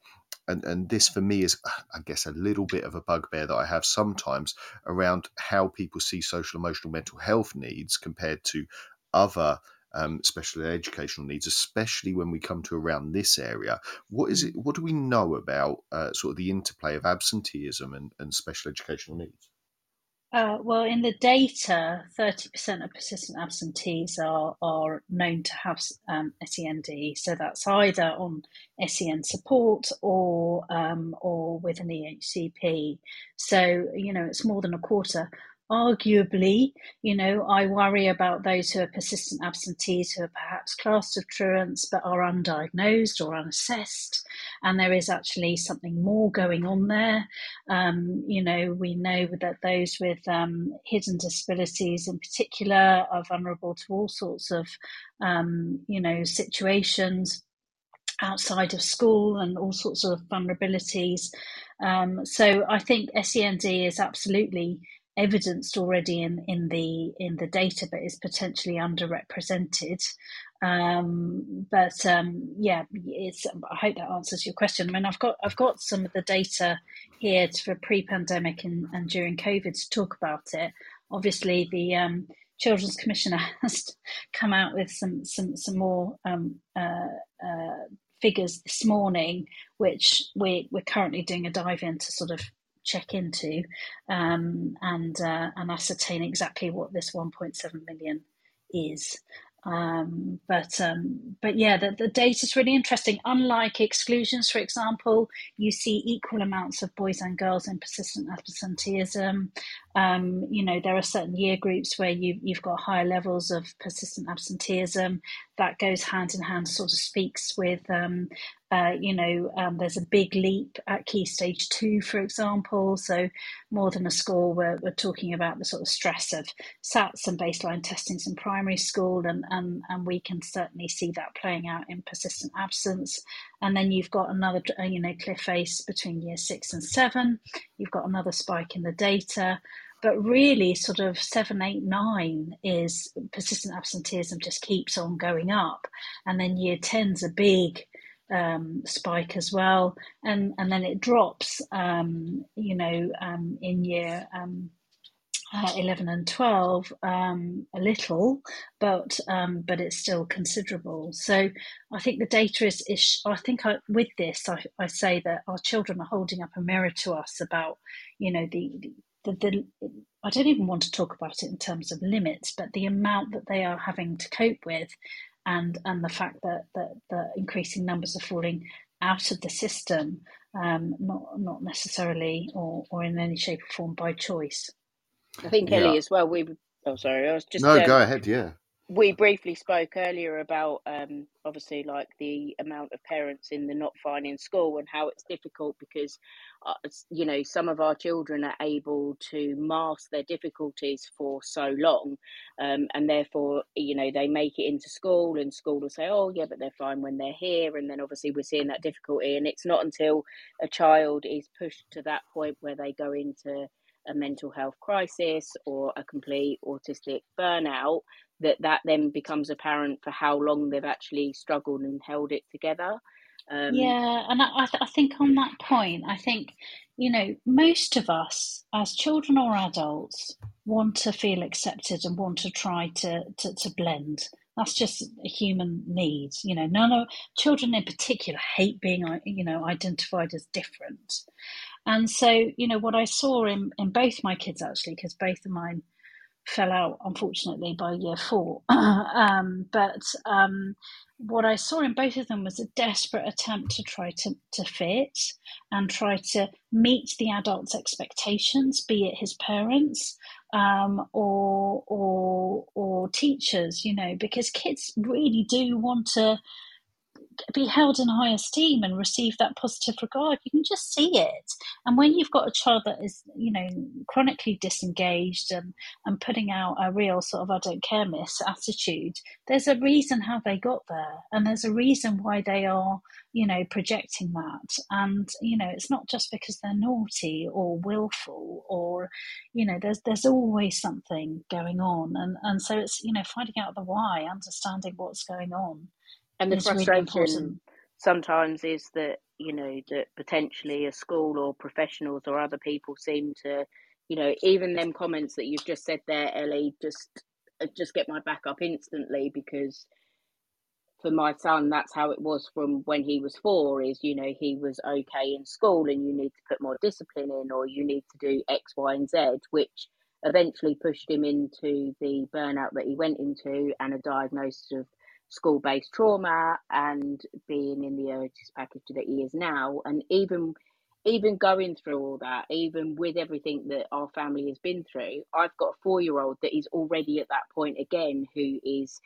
and, and this for me is i guess a little bit of a bugbear that i have sometimes around how people see social emotional mental health needs compared to other um, special educational needs, especially when we come to around this area. What is mm. it? What do we know about uh, sort of the interplay of absenteeism and, and special educational needs? Uh, well, in the data, 30% of persistent absentees are, are known to have um, SEND. So that's either on SEN support or um, or with an EHCP. So, you know, it's more than a quarter arguably, you know, I worry about those who are persistent absentees who are perhaps classed as truants but are undiagnosed or unassessed, and there is actually something more going on there. Um, you know, we know that those with um, hidden disabilities, in particular, are vulnerable to all sorts of, um, you know, situations outside of school and all sorts of vulnerabilities. Um, so I think SEND is absolutely evidenced already in, in the in the data, but is potentially underrepresented. Um, but um, yeah, it's. I hope that answers your question. I mean, I've got I've got some of the data here for pre-pandemic and, and during COVID to talk about it. Obviously, the um, Children's Commissioner has come out with some some some more um, uh, uh, figures this morning, which we, we're currently doing a dive in to sort of check into um, and uh, and ascertain exactly what this 1.7 million is. Um, but um, but yeah, the, the data is really interesting. Unlike exclusions, for example, you see equal amounts of boys and girls in persistent absenteeism. Um, you know, there are certain year groups where you you've got higher levels of persistent absenteeism. That goes hand in hand, sort of speaks with um, uh, you know, um, there's a big leap at key stage two, for example. So, more than a score, we're, we're talking about the sort of stress of SATs and baseline testings in primary school, and, and, and we can certainly see that playing out in persistent absence. And then you've got another, you know, cliff face between year six and seven. You've got another spike in the data but really sort of seven eight nine is persistent absenteeism just keeps on going up and then year 10's a big um, spike as well, and and then it drops, um, you know, um, in year um, uh, eleven and twelve um, a little, but um, but it's still considerable. So I think the data is. is I think I, with this, I, I say that our children are holding up a mirror to us about, you know, the, the the, I don't even want to talk about it in terms of limits, but the amount that they are having to cope with and and the fact that that, that increasing numbers are falling out of the system, um, not not necessarily or, or in any shape or form by choice. I think Ellie yeah. as well. We oh sorry, I was just no. Um, go ahead. Yeah we briefly spoke earlier about um, obviously like the amount of parents in the not fine in school and how it's difficult because uh, you know some of our children are able to mask their difficulties for so long um, and therefore you know they make it into school and school will say oh yeah but they're fine when they're here and then obviously we're seeing that difficulty and it's not until a child is pushed to that point where they go into a mental health crisis or a complete autistic burnout that that then becomes apparent for how long they've actually struggled and held it together. Um, yeah, and I, I think on that point, I think you know most of us as children or adults want to feel accepted and want to try to to, to blend. That's just a human need. You know, none of children in particular hate being you know identified as different. And so, you know, what I saw in, in both my kids actually, because both of mine fell out unfortunately by year four. um, but um, what I saw in both of them was a desperate attempt to try to, to fit and try to meet the adult's expectations, be it his parents um, or or or teachers, you know, because kids really do want to be held in high esteem and receive that positive regard. You can just see it. And when you've got a child that is, you know, chronically disengaged and, and putting out a real sort of I don't care miss attitude, there's a reason how they got there. And there's a reason why they are, you know, projecting that. And, you know, it's not just because they're naughty or willful or, you know, there's there's always something going on. And and so it's, you know, finding out the why, understanding what's going on and the it's frustration important. sometimes is that you know that potentially a school or professionals or other people seem to you know even them comments that you've just said there ellie just uh, just get my back up instantly because for my son that's how it was from when he was four is you know he was okay in school and you need to put more discipline in or you need to do x y and z which eventually pushed him into the burnout that he went into and a diagnosis of school based trauma and being in the EOTAS package that he is now. And even even going through all that, even with everything that our family has been through, I've got a four year old that is already at that point again who is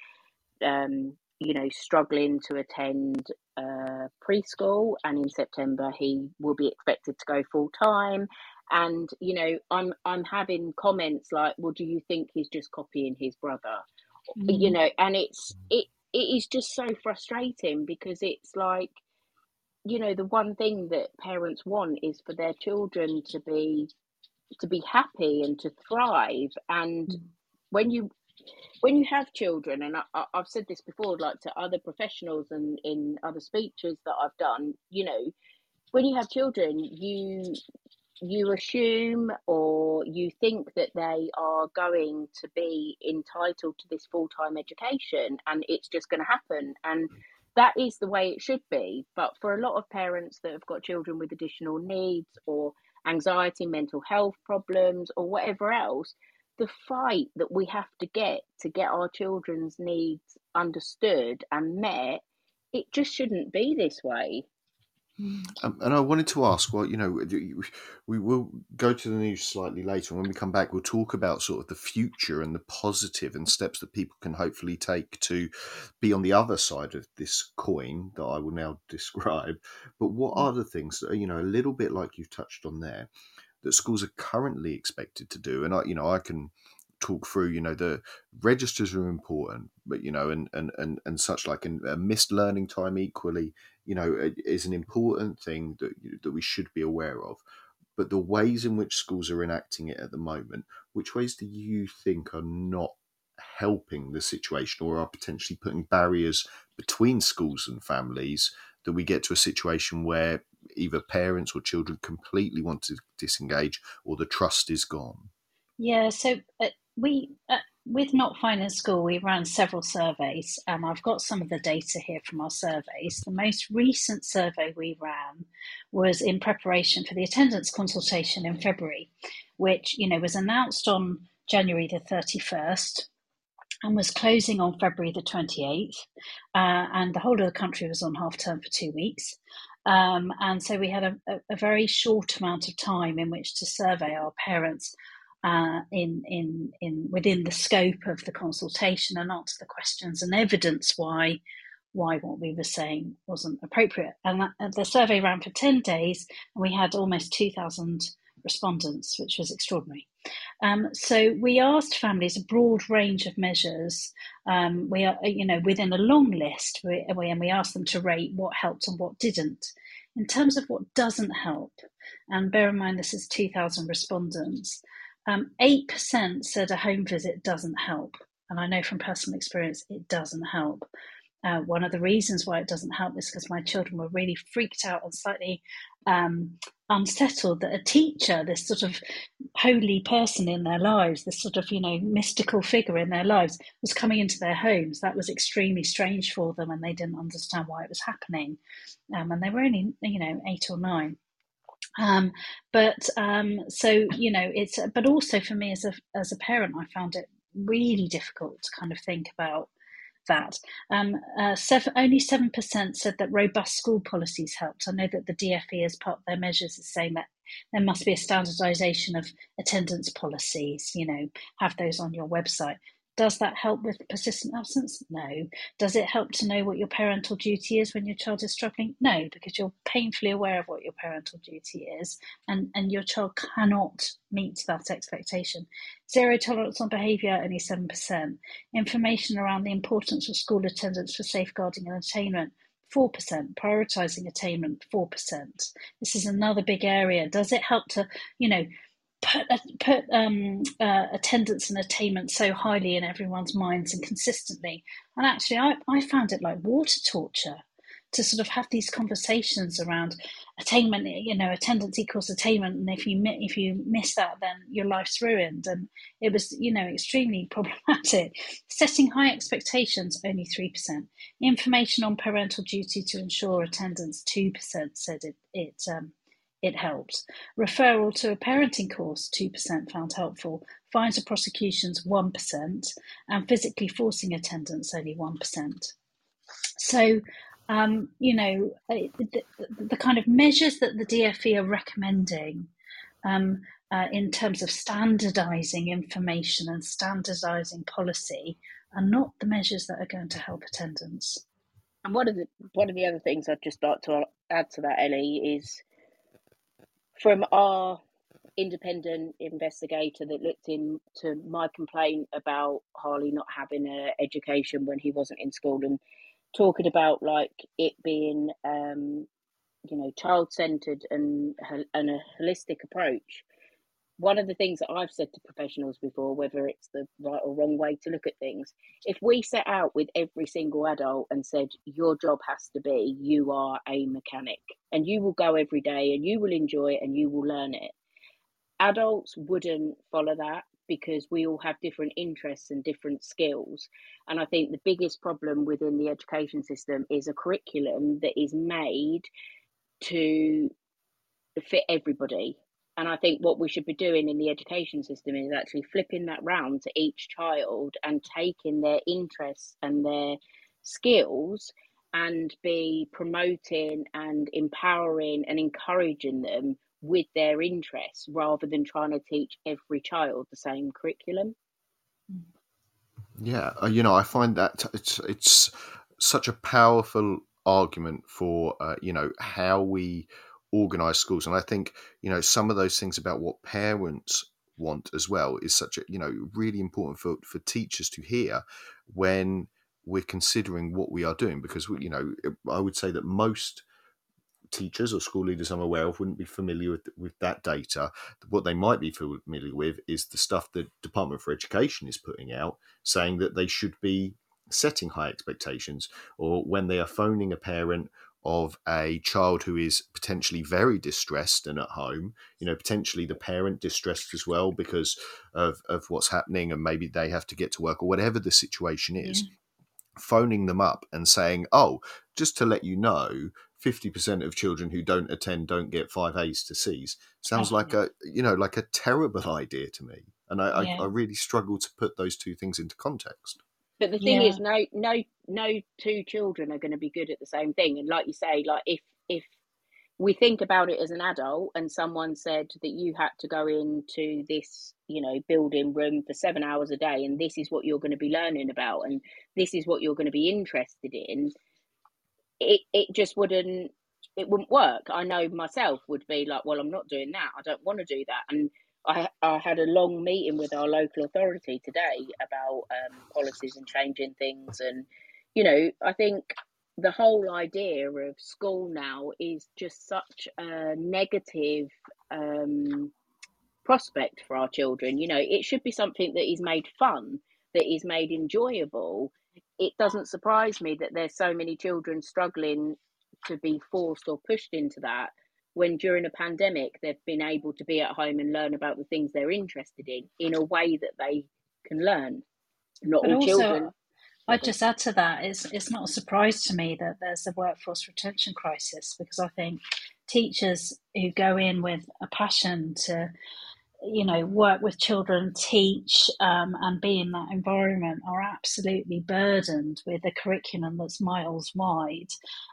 um, you know, struggling to attend uh, preschool, and in September he will be expected to go full time. And you know, I'm I'm having comments like, "Well, do you think he's just copying his brother?" Mm. You know, and it's it it is just so frustrating because it's like you know the one thing that parents want is for their children to be to be happy and to thrive and mm. when you when you have children and I, have said this before like to other professionals and in other speeches that i've done you know when you have children you you assume or you think that they are going to be entitled to this full time education and it's just going to happen. And hmm. that is the way it should be. But for a lot of parents that have got children with additional needs or anxiety, mental health problems, or whatever else, the fight that we have to get to get our children's needs understood and met, it just shouldn't be this way. Um, and I wanted to ask, well, you know, we will go to the news slightly later. And when we come back, we'll talk about sort of the future and the positive and steps that people can hopefully take to be on the other side of this coin that I will now describe. But what mm. are the things that are, you know, a little bit like you've touched on there, that schools are currently expected to do? And I, you know, I can talk through you know the registers are important but you know and and and, and such like and a missed learning time equally you know is an important thing that that we should be aware of. But the ways in which schools are enacting it at the moment which ways do you think are not helping the situation or are potentially putting barriers between schools and families that we get to a situation where either parents or children completely want to disengage or the trust is gone? Yeah so uh, we uh, with Not Fine in School, we ran several surveys, and I've got some of the data here from our surveys. The most recent survey we ran was in preparation for the attendance consultation in February, which you know was announced on January the thirty first and was closing on February the 28th. Uh, and the whole of the country was on half term for two weeks. Um, and so we had a, a, very short amount of time in which to survey our parents uh, in in in within the scope of the consultation and answer the questions and evidence why why what we were saying wasn't appropriate. And that, the survey ran for ten days, and we had almost two thousand respondents, which was extraordinary. Um, so we asked families a broad range of measures. Um, we are, you know, within a long list, we, and we asked them to rate what helped and what didn't. In terms of what doesn't help, and bear in mind this is 2,000 respondents, um, 8% said a home visit doesn't help. And I know from personal experience, it doesn't help. Uh, one of the reasons why it doesn't help is because my children were really freaked out and slightly um, unsettled that a teacher, this sort of holy person in their lives, this sort of, you know, mystical figure in their lives, was coming into their homes. That was extremely strange for them and they didn't understand why it was happening. Um, and they were only, you know, eight or nine. Um, but um, so you know, it's but also for me as a as a parent, I found it really difficult to kind of think about that. Um, uh, seven, only seven percent said that robust school policies helped. I know that the DFE, as part of their measures, is saying that there must be a standardisation of attendance policies. You know, have those on your website. Does that help with persistent absence? No. Does it help to know what your parental duty is when your child is struggling? No, because you're painfully aware of what your parental duty is, and, and your child cannot meet that expectation. Zero tolerance on behaviour, only 7%. Information around the importance of school attendance for safeguarding and attainment, 4%, prioritising attainment, 4%. This is another big area. Does it help to, you know, put put um, uh, attendance and attainment so highly in everyone's minds and consistently. And actually, I, I found it like water torture to sort of have these conversations around attainment. You know, attendance equals attainment, and if you if you miss that, then your life's ruined. And it was, you know, extremely problematic. Setting high expectations, only three percent. Information on parental duty to ensure attendance, two percent said it it um, it helped. Referral to a parenting course, 2% found helpful. Fines or prosecutions, 1%. And physically forcing attendance, only 1%. So, um, you know, the, the, the, kind of measures that the DFE are recommending um, uh, in terms of standardising information and standardising policy are not the measures that are going to help attendance. And one of the one of the other things I'd just like to add to that, Ellie, is from our independent investigator that looked into my complaint about Harley not having an education when he wasn't in school and talking about like it being um, you know child centered and and a holistic approach one of the things that I've said to professionals before, whether it's the right or wrong way to look at things, if we set out with every single adult and said, Your job has to be, you are a mechanic, and you will go every day and you will enjoy it and you will learn it, adults wouldn't follow that because we all have different interests and different skills. And I think the biggest problem within the education system is a curriculum that is made to fit everybody and I think what we should be doing in the education system is actually flipping that round to each child and taking their interests and their skills and be promoting and empowering and encouraging them with their interests rather than trying to teach every child the same curriculum. Yeah, uh, you know, I find that it's it's such a powerful argument for uh, you know how we organized schools and i think you know some of those things about what parents want as well is such a you know really important for for teachers to hear when we're considering what we are doing because we, you know i would say that most teachers or school leaders i'm aware of wouldn't be familiar with, with that data. What they might be familiar with is the stuff the department for education is putting out saying that they should be setting high expectations or when they are phoning a parent of a child who is potentially very distressed and at home, you know, potentially the parent distressed as well because of, of what's happening and maybe they have to get to work or whatever the situation is, yeah. phoning them up and saying, oh, just to let you know, 50% of children who don't attend don't get five A's to C's. Oh, Sounds like a, you know, like a terrible idea to me. And I, yeah. I, I really struggle to put those two things into context. But the thing yeah. is, no, no, no two children are going to be good at the same thing. And like you say, like if if we think about it as an adult, and someone said that you had to go into this, you know, building room for seven hours a day, and this is what you're going to be learning about, and this is what you're going to be interested in, it it just wouldn't it wouldn't work. I know myself would be like, well, I'm not doing that. I don't want to do that, and I, I had a long meeting with our local authority today about um, policies and changing things. And, you know, I think the whole idea of school now is just such a negative um, prospect for our children. You know, it should be something that is made fun, that is made enjoyable. It doesn't surprise me that there's so many children struggling to be forced or pushed into that when during a pandemic they've been able to be at home and learn about the things they're interested in in a way that they can learn. Not but all also, children. I'd just add to that, it's, it's not a surprise to me that there's a workforce retention crisis because I think teachers who go in with a passion to you know, work with children, teach, um, and be in that environment are absolutely burdened with a curriculum that's miles wide,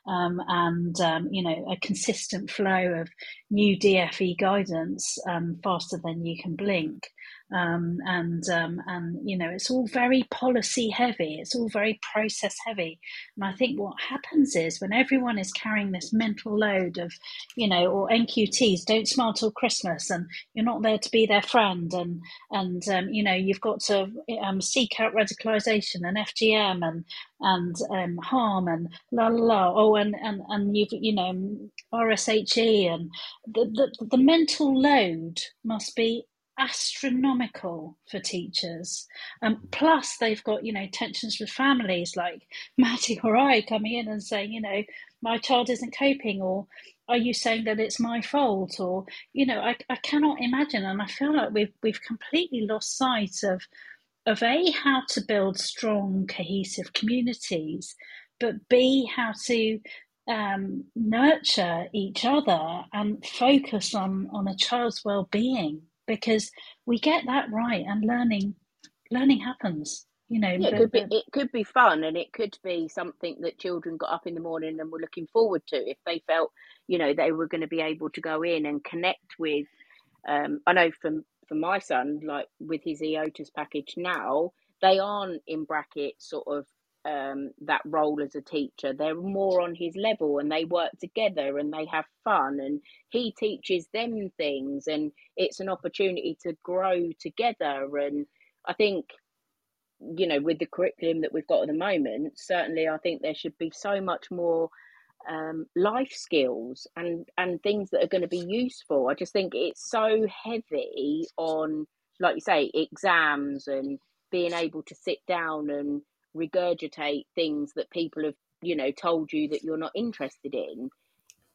um, and um, you know, a consistent flow of new DFE guidance um, faster than you can blink. Um, and um, and you know it's all very policy heavy. It's all very process heavy, and I think what happens is when everyone is carrying this mental load of, you know, or NQTs don't smile till Christmas, and you're not there to be their friend, and and um, you know you've got to um, seek out radicalisation and FGM and and um, harm and la la la. Oh, and and and you've you know RSHE and the the, the mental load must be astronomical for teachers. Um, plus, they've got you know tensions with families, like Maddie or I coming in and saying, you know, my child isn't coping, or are you saying that it's my fault, or you know, I, I cannot imagine, and I feel like we've we've completely lost sight of of a how to build strong, cohesive communities, but b how to um, nurture each other and focus on on a child's well-being because we get that right and learning learning happens you know yeah, it could be it could be fun and it could be something that children got up in the morning and were looking forward to if they felt you know they were going to be able to go in and connect with um, i know from for my son like with his EOTAS package now they aren't in brackets sort of um, that role as a teacher. They're more on his level and they work together and they have fun and he teaches them things and it's an opportunity to grow together. And I think, you know, with the curriculum that we've got at the moment, certainly I think there should be so much more um, life skills and, and things that are going to be useful. I just think it's so heavy on, like you say, exams and being able to sit down and regurgitate things that people have you know told you that you're not interested in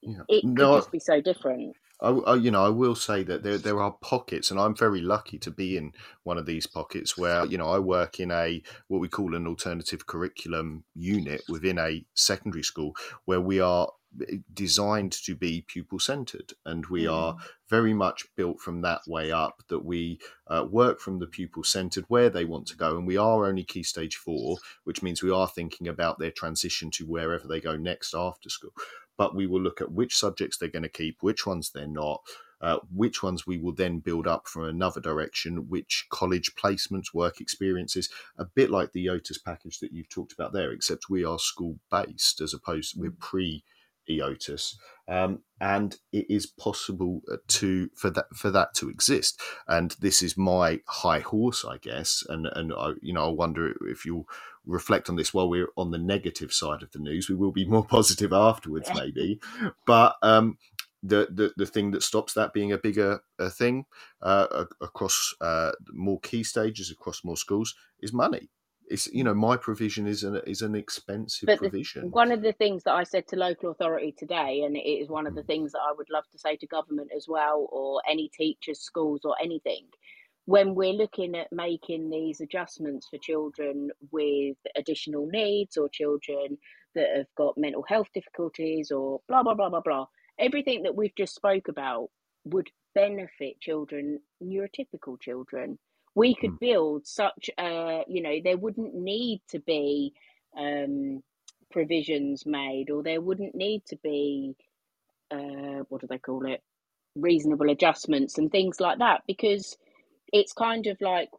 yeah. it no, could just be so different I, I, you know, I will say that there there are pockets, and I'm very lucky to be in one of these pockets where you know I work in a what we call an alternative curriculum unit within a secondary school where we are designed to be pupil centered and we mm. are very much built from that way up that we uh, work from the pupil centered where they want to go and we are only key stage four which means we are thinking about their transition to wherever they go next after school but we will look at which subjects they're going to keep which ones they're not uh, which ones we will then build up from another direction, which college placements, work experiences, a bit like the EOTAS package that you've talked about there, except we are school based as opposed to we're mm. pre EOTAS, um, and it is possible to for that for that to exist. And this is my high horse, I guess. And and I, you know, I wonder if you'll reflect on this while we're on the negative side of the news. We will be more positive afterwards, maybe. But um, the, the the thing that stops that being a bigger uh, thing uh, across uh, more key stages across more schools is money it's you know my provision is an is an expensive but provision. The, one of the things that I said to local authority today, and it is one of the mm. things that I would love to say to government as well, or any teachers, schools, or anything. When we're looking at making these adjustments for children with additional needs or children that have got mental health difficulties or blah blah blah blah blah, everything that we've just spoke about would benefit children, neurotypical children we could mm. build such a you know there wouldn't need to be um, provisions made or there wouldn't need to be uh, what do they call it reasonable adjustments and things like that because it's kind of like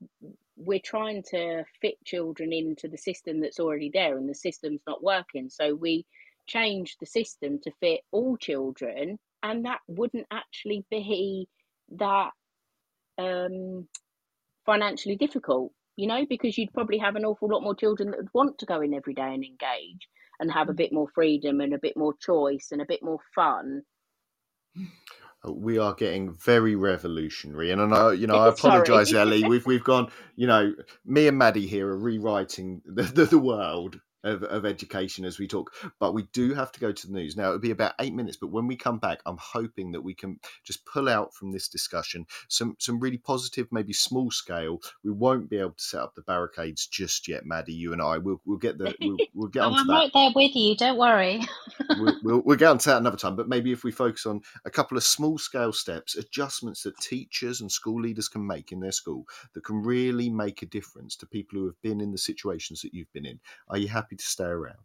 we're trying to fit children into the system that's already there and the system's not working so we change the system to fit all children and that wouldn't actually be that um financially difficult, you know, because you'd probably have an awful lot more children that would want to go in every day and engage and have a mm. bit more freedom and a bit more choice and a bit more fun. We are getting very revolutionary, and I know, you know, I apologise, Ellie. We've we've gone, you know, me and Maddie here are rewriting the, the, the world of, of education as we talk. But we do have to go to the news. Now, it'll be about eight minutes, but when we come back, I'm hoping that we can just pull out from this discussion some, some really positive, maybe small scale. We won't be able to set up the barricades just yet, Maddie, you and I. We'll, we'll get the, we'll, we'll get oh, on I'm that. right there with you, don't worry. we'll, we'll, we'll get onto that another time, but maybe if we focus on a couple of small scale steps, adjustments that teachers and school leaders can make in their school that can really make a difference to people who have been in the situations that you've been in. Are you happy? Happy to stay around?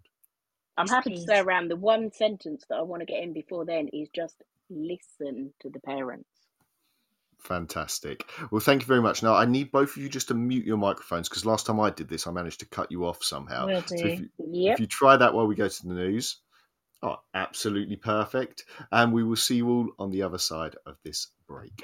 I'm happy to stay around. The one sentence that I want to get in before then is just listen to the parents. Fantastic. Well, thank you very much. Now, I need both of you just to mute your microphones because last time I did this, I managed to cut you off somehow. Will So if you, Yep. if you try that while we go to the news, oh, absolutely perfect. And we will see you all on the other side of this break.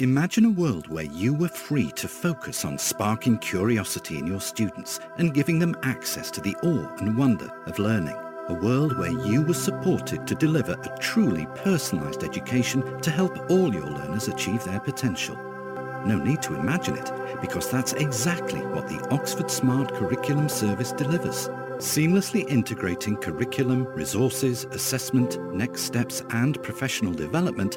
Imagine a world where you were free to focus on sparking curiosity in your students and giving them access to the awe and wonder of learning. A world where you were supported to deliver a truly personalised education to help all your learners achieve their potential. No need to imagine it, because that's exactly what the Oxford Smart Curriculum Service delivers. Seamlessly integrating curriculum, resources, assessment, next steps, and professional development,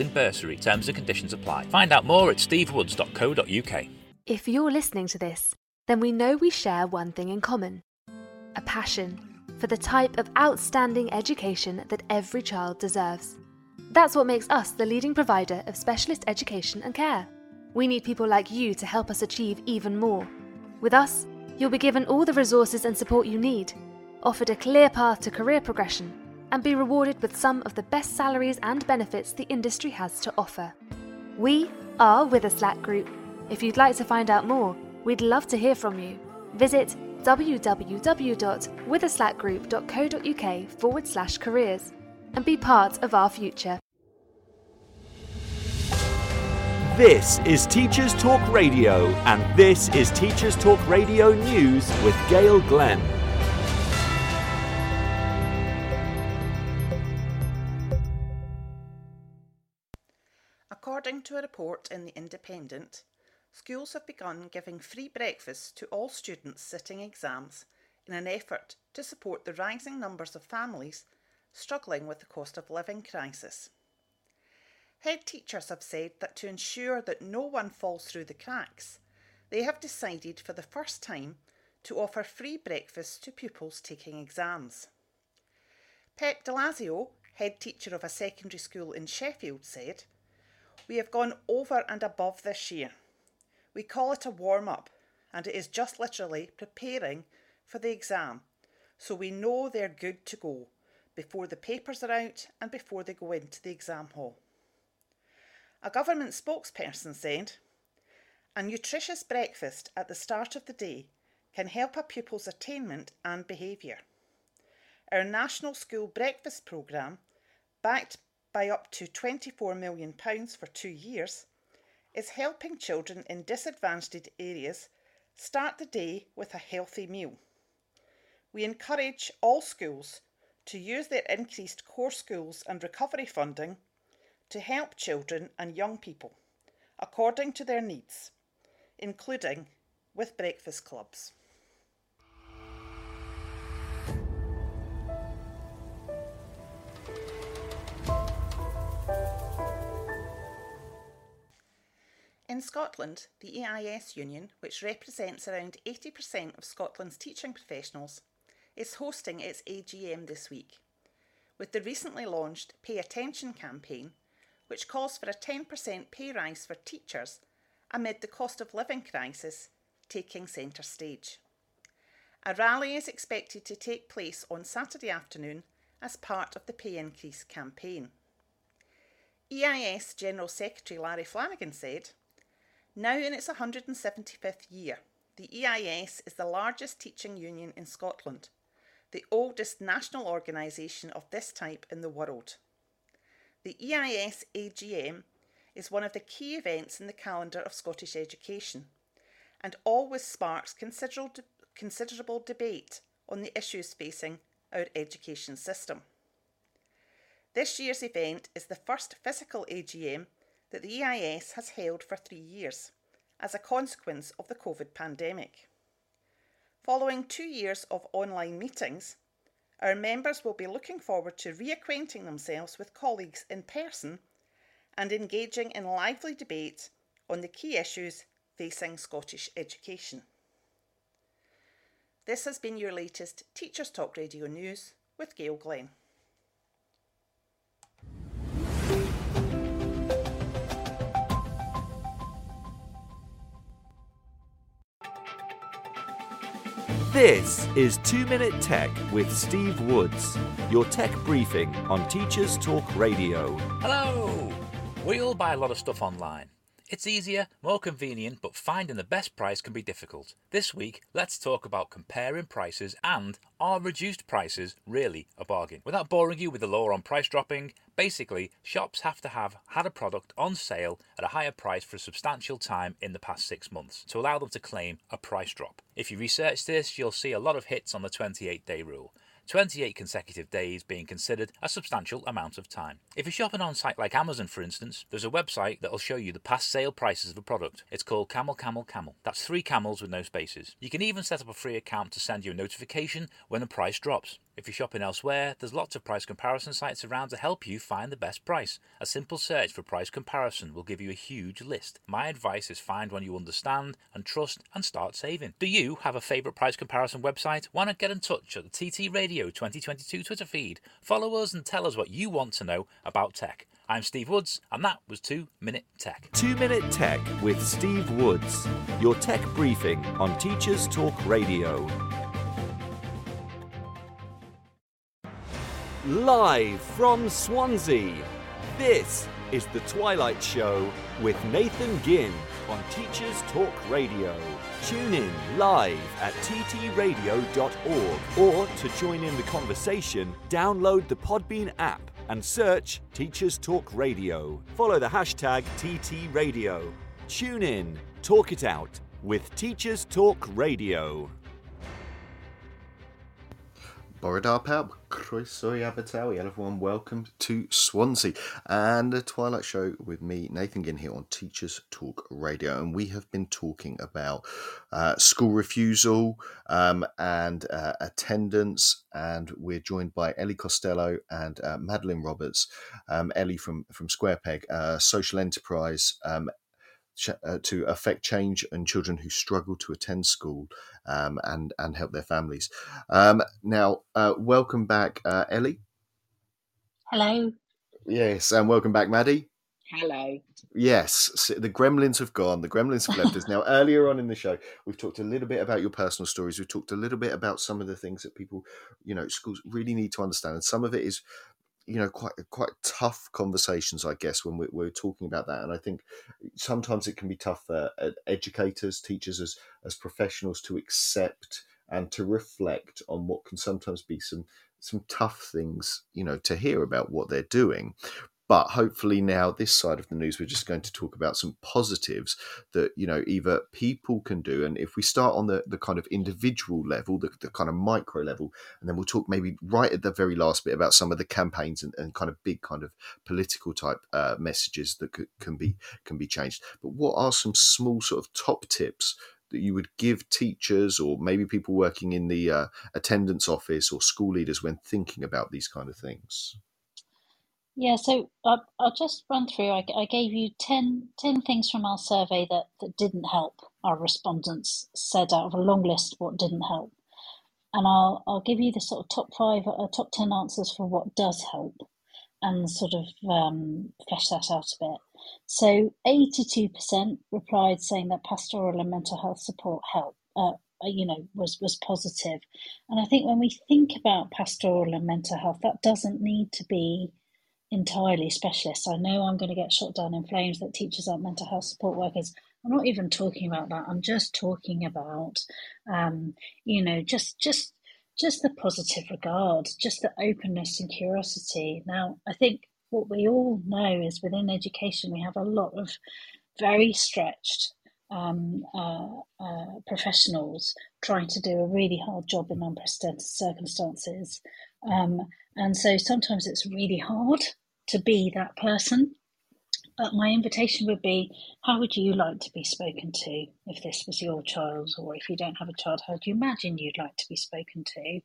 in bursary? Terms and conditions apply. Find out more at stevewoods.co.uk. If you're listening to this, then we know we share one thing in common a passion for the type of outstanding education that every child deserves. That's what makes us the leading provider of specialist education and care. We need people like you to help us achieve even more. With us, you'll be given all the resources and support you need, offered a clear path to career progression, and be rewarded with some of the best salaries and benefits the industry has to offer. We are Witherslack Group. If you'd like to find out more, we'd love to hear from you. Visit www.witherslackgroup.co.uk forward slash careers and be part of our future. This is Teachers Talk Radio, and this is Teachers Talk Radio News with Gail Glenn. According to a report in The Independent, schools have begun giving free breakfast to all students sitting exams in an effort to support the rising numbers of families struggling with the cost of living crisis. Head teachers have said that to ensure that no one falls through the cracks, they have decided for the first time to offer free breakfast to pupils taking exams. Pep Delazio, head teacher of a secondary school in Sheffield, said, We have gone over and above this year. We call it a warm up, and it is just literally preparing for the exam, so we know they're good to go before the papers are out and before they go into the exam hall. A government spokesperson said, A nutritious breakfast at the start of the day can help a pupil's attainment and behaviour. Our National School Breakfast Programme, backed by up to £24 million for two years, is helping children in disadvantaged areas start the day with a healthy meal. We encourage all schools to use their increased core schools and recovery funding to help children and young people according to their needs, including with breakfast clubs. In Scotland, the EIS Union, which represents around 80% of Scotland's teaching professionals, is hosting its AGM this week, with the recently launched Pay Attention campaign, which calls for a 10% pay rise for teachers amid the cost of living crisis taking centre stage. A rally is expected to take place on Saturday afternoon as part of the pay increase campaign. EIS General Secretary Larry Flanagan said, Now in its 175th year, the EIS is the largest teaching union in Scotland, the oldest national organisation of this type in the world. The EIS AGM is one of the key events in the calendar of Scottish education and always sparks considerable, considerable debate on the issues facing our education system. This year's event is the first physical AGM that the EIS has held for three years as a consequence of the COVID pandemic. Following two years of online meetings, our members will be looking forward to reacquainting themselves with colleagues in person and engaging in lively debate on the key issues facing Scottish education. This has been your latest Teachers Talk Radio News with Gail Glenn. This is 2 Minute Tech with Steve Woods, your tech briefing on Teachers Talk Radio. Hello! We all buy a lot of stuff online. It's easier, more convenient, but finding the best price can be difficult. This week, let's talk about comparing prices and are reduced prices really a bargain? Without boring you with the law on price dropping, basically, shops have to have had a product on sale at a higher price for a substantial time in the past six months to allow them to claim a price drop. If you research this, you'll see a lot of hits on the 28 day rule. 28 consecutive days being considered a substantial amount of time. If you're shopping on site like Amazon, for instance, there's a website that'll show you the past sale prices of a product. It's called Camel Camel Camel. That's three camels with no spaces. You can even set up a free account to send you a notification when the price drops. If you're shopping elsewhere, there's lots of price comparison sites around to help you find the best price. A simple search for price comparison will give you a huge list. My advice is find one you understand and trust and start saving. Do you have a favourite price comparison website? Why not get in touch at the TT Radio 2022 Twitter feed? Follow us and tell us what you want to know about tech. I'm Steve Woods, and that was 2 Minute Tech. 2 Minute Tech with Steve Woods, your tech briefing on Teachers Talk Radio. Live from Swansea, this is The Twilight Show with Nathan Ginn on Teachers Talk Radio. Tune in live at ttradio.org or to join in the conversation, download the Podbean app and search Teachers Talk Radio. Follow the hashtag TTRadio. Tune in, talk it out with Teachers Talk Radio. Borodar Pub, Croeso Abertawe. Everyone, welcome to Swansea and the Twilight Show with me, Nathan Ginn, here on Teachers Talk Radio. And we have been talking about uh, school refusal um, and uh, attendance. And we're joined by Ellie Costello and uh, Madeline Roberts. Um, Ellie from, from Square Peg, uh, social enterprise um, uh, to affect change in children who struggle to attend school um, and and help their families. Um, now, uh, welcome back, uh, Ellie. Hello. Yes, and welcome back, Maddie. Hello. Yes, so the gremlins have gone. The gremlins have left us. Now, earlier on in the show, we've talked a little bit about your personal stories. We've talked a little bit about some of the things that people, you know, schools really need to understand. And some of it is you know quite quite tough conversations i guess when we're, we're, talking about that. And i think sometimes it can be tough for uh, educators teachers as as professionals to accept and to reflect on what can sometimes be some some tough things you know to hear about what they're doing but hopefully now this side of the news we're just going to talk about some positives that you know either people can do. And if we start on the, the kind of individual level the, the kind of micro level and then we'll talk maybe right at the very last bit about some of the campaigns and, and kind of big kind of political type uh, messages that can be can be changed. But what are some small sort of top tips that you would give teachers or maybe people working in the uh, attendance office or school leaders when thinking about these kind of things yeah, so uh, I'll just run through. I, I gave you 10, 10 things from our survey that, that didn't help. Our respondents said out of a long list what didn't help. And I'll, I'll give you the sort of top five, uh, top 10 answers for what does help and sort of um, flesh that out a bit. so 82% replied saying that pastoral and mental health support help. Uh, uh, you know was was positive and i think when we think about pastoral and mental health that doesn't need to be entirely specialist. I know i'm going to get shot down in flames that teachers aren't mental health support workers. I'm not even talking about that. I'm just talking about um, you know just just just the positive regard just the openness and curiosity. Now i think what we all know is within education we have a lot of very stretched um, uh, uh, professionals trying to do a really hard job in unprecedented circumstances. Um, and so sometimes it's really hard to be that person. But my invitation would be how would you like to be spoken to if this was your child, or if you don't have a child, how do you imagine you'd like to be spoken to?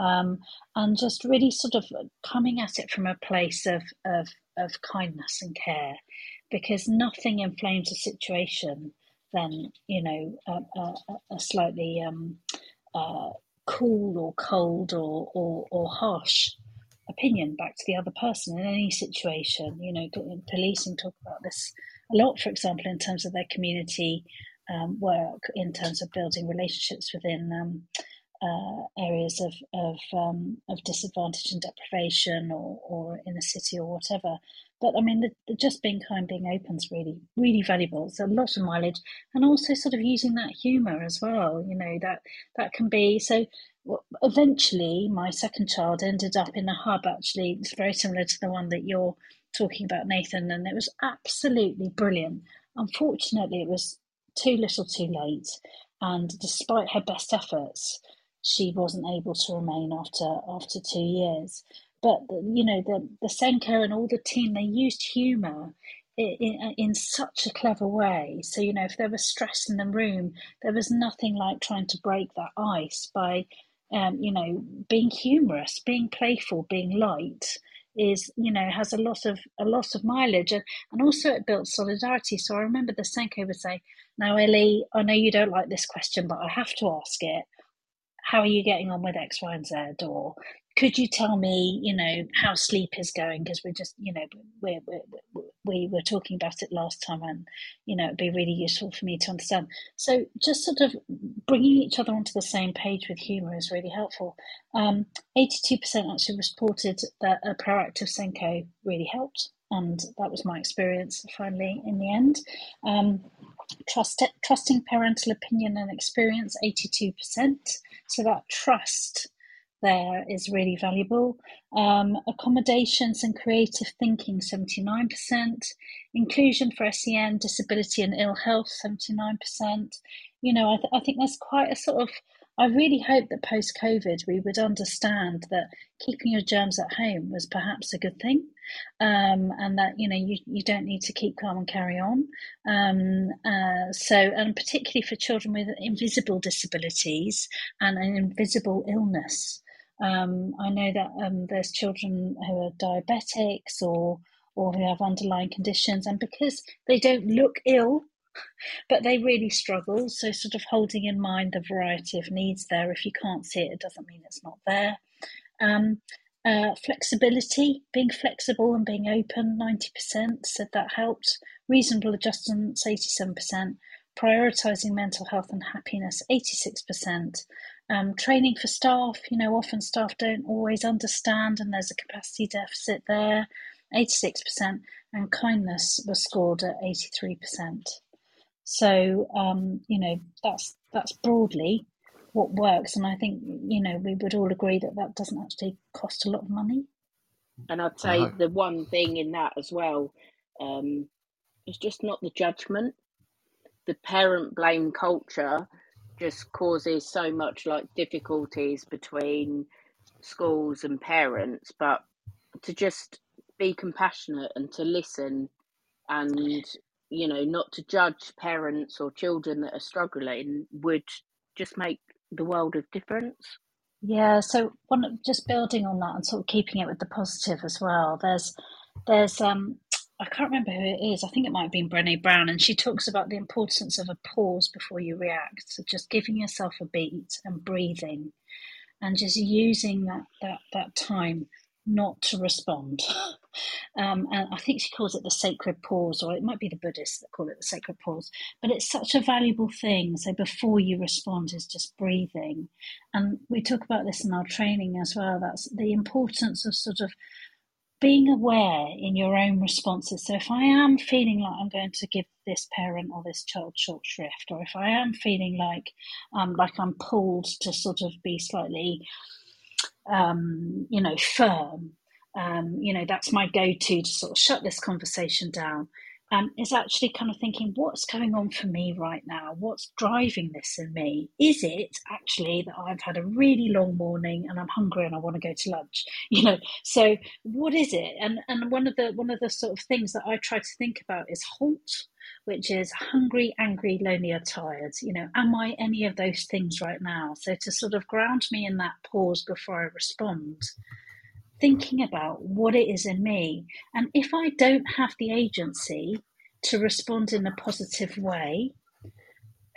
Um, and just really sort of coming at it from a place of, of, of kindness and care, because nothing inflames a situation than you know a, a, a slightly um, uh, cool or cold or, or, or harsh opinion back to the other person in any situation. You know, policing talk about this a lot, for example, in terms of their community um, work, in terms of building relationships within um, uh, areas of of, um, of disadvantage and deprivation, or or in a city or whatever. But I mean, the, the just being kind, being open is really, really valuable. It's a lot of mileage, and also sort of using that humour as well. You know that that can be so. Eventually, my second child ended up in a hub. Actually, it's very similar to the one that you're talking about, Nathan, and it was absolutely brilliant. Unfortunately, it was too little, too late, and despite her best efforts, she wasn't able to remain after after two years. But you know, the the SENCO and all the team they used humour in, in, in such a clever way. So you know, if there was stress in the room, there was nothing like trying to break that ice by, um, you know, being humorous, being playful, being light is you know has a lot of a lot of mileage and, and also it built solidarity so i remember the SENCO would say now ellie i know you don't like this question but i have to ask it how are you getting on with X, Y, and Z? Or could you tell me, you know, how sleep is going? Because we're just, you know, we're, we're, we were talking about it last time, and you know, it'd be really useful for me to understand. So, just sort of bringing each other onto the same page with humour is really helpful. Um, 82% actually reported that a proactive SENCO really helped, and that was my experience finally in the end. Um, trust, trusting parental opinion and experience 82%. So that trust there is really valuable. Um, accommodations and creative thinking, 79%. Inclusion for SEN, disability and ill health, 79%. You know, I, th- I think there's quite a sort of I really hope that post COVID we would understand that keeping your germs at home was perhaps a good thing, um, and that you know you, you don't need to keep calm and carry on. Um, uh, so, and particularly for children with invisible disabilities and an invisible illness. Um, I know that um, there's children who are diabetics or or who have underlying conditions, and because they don't look ill but they really struggle. So, sort of holding in mind the variety of needs there. If you can't see it, it doesn't mean it's not there. Um, uh, flexibility, being flexible and being open, 90% said that helped. Reasonable adjustments, 87%. Prioritising mental health and happiness, 86%. Um, training for staff, you know, often staff don't always understand and there's a capacity deficit there, 86%. And kindness was scored at 83%. So um, you know that's that's broadly what works, and I think you know we would all agree that that doesn't actually cost a lot of money. And I'd say uh-huh. the one thing in that as well um, is just not the judgment. The parent blame culture just causes so much like difficulties between schools and parents, but to just be compassionate and to listen and you know, not to judge parents or children that are struggling would just make the world of difference. Yeah, so one just building on that and sort of keeping it with the positive as well. There's there's um I can't remember who it is. I think it might have been Brené Brown, and she talks about the importance of a pause before you react. So just giving yourself a beat and breathing, and just using that that that time not to respond. Um, and I think she calls it the sacred pause, or it might be the Buddhists that call it the sacred pause. But it's such a valuable thing. So before you respond is just breathing. And we talk about this in our training as well. That's the importance of sort of being aware in your own responses. So if I am feeling like I'm going to give this parent or this child short shrift, or if I am feeling like um, like I'm pulled to sort of be slightly, um, you know, firm, um, you know, that's my go-to to sort of shut this conversation down um, is actually kind of thinking, what's going on for me right now? What's driving this in me? Is it actually that I've had a really long morning and I'm hungry and I want to go to lunch? You know, so what is it? And and one of the one of the sort of things that I try to think about is halt, which is hungry, angry, lonely, or tired. You know, am I any of those things right now? So to sort of ground me in that pause before I respond thinking about what it is in me. And if I don't have the agency to respond in a positive way,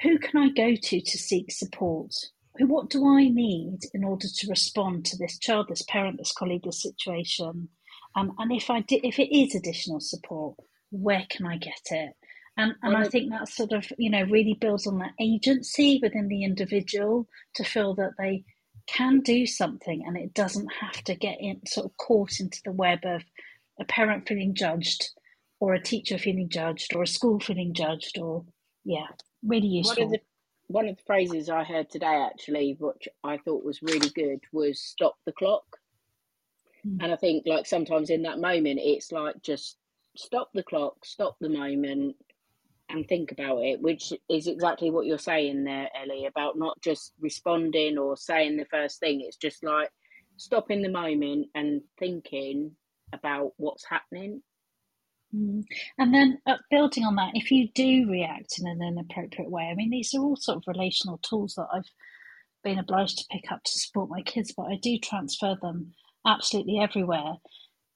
who can I go to to seek support? What do I need in order to respond to this child, this parent, this colleague, this situation? Um, and if I if it is additional support, where can I get it? And, and I think that sort of you know really builds on that agency within the individual to feel that they can do something and it doesn't have to get in sort of caught into the web of a parent feeling judged or a teacher feeling judged or a school feeling judged or yeah really useful one of the one of the phrases i heard today actually which i thought was really good was stop the clock mm. and i think like sometimes in that moment it's like just stop the clock stop the moment and think about it, which is exactly what you're saying there, Ellie, about not just responding or saying the first thing. It's just like stopping the moment and thinking about what's happening. Mm. And then uh, building on that, if you do react in an inappropriate way, I mean, these are all sort of relational tools that I've been obliged to pick up to support my kids, but I do transfer them absolutely everywhere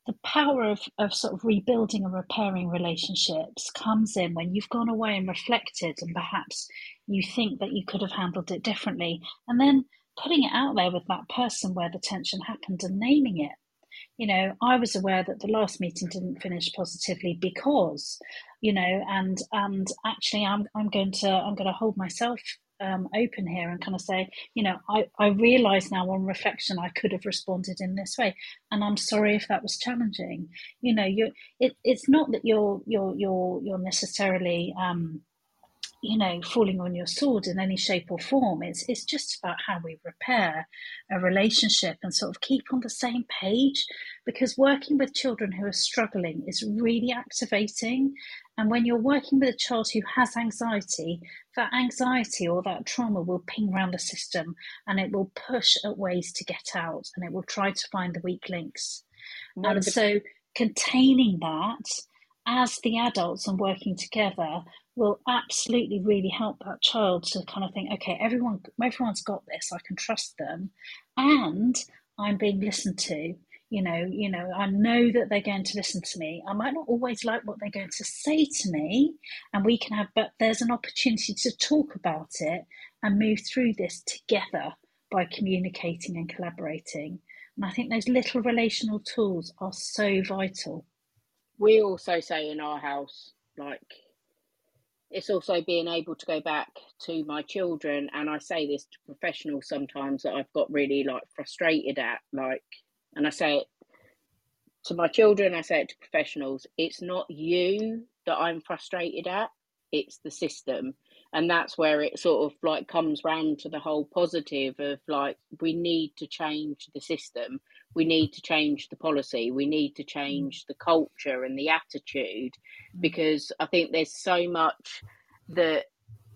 the power of, of sort of rebuilding and repairing relationships comes in when you've gone away and reflected and perhaps you think that you could have handled it differently and then putting it out there with that person where the tension happened and naming it. You know i was aware that the last meeting didn't finish positively because you know and and actually i'm i'm going to i'm going to hold myself um, open here and kind of say, you know, I, I realize now on reflection I could have responded in this way, and I'm sorry if that was challenging. You know, you it, it's not that you're you're you're you're necessarily um, you know, falling on your sword in any shape or form. It's it's just about how we repair a relationship and sort of keep on the same page. Because working with children who are struggling is really activating. And when you're working with a child who has anxiety, that anxiety or that trauma will ping around the system and it will push at ways to get out and it will try to find the weak links. And so containing that as the adults and working together will absolutely really help that child to kind of think, okay, everyone, everyone's got this. I can trust them, and I'm being listened to. You know, you know, I know that they're going to listen to me. I might not always like what they're going to say to me, and we can have, but there's an opportunity to talk about it and move through this together by communicating and collaborating. And I think those little relational tools are so vital. We also say in our house, like it's also being able to go back to my children and i say this to professionals sometimes that i've got really like frustrated at like and i say it to my children i say it to professionals it's not you that i'm frustrated at it's the system. And that's where it sort of like comes round to the whole positive of like we need to change the system we need to change the policy. We need to change the culture and the attitude because i think there's so much that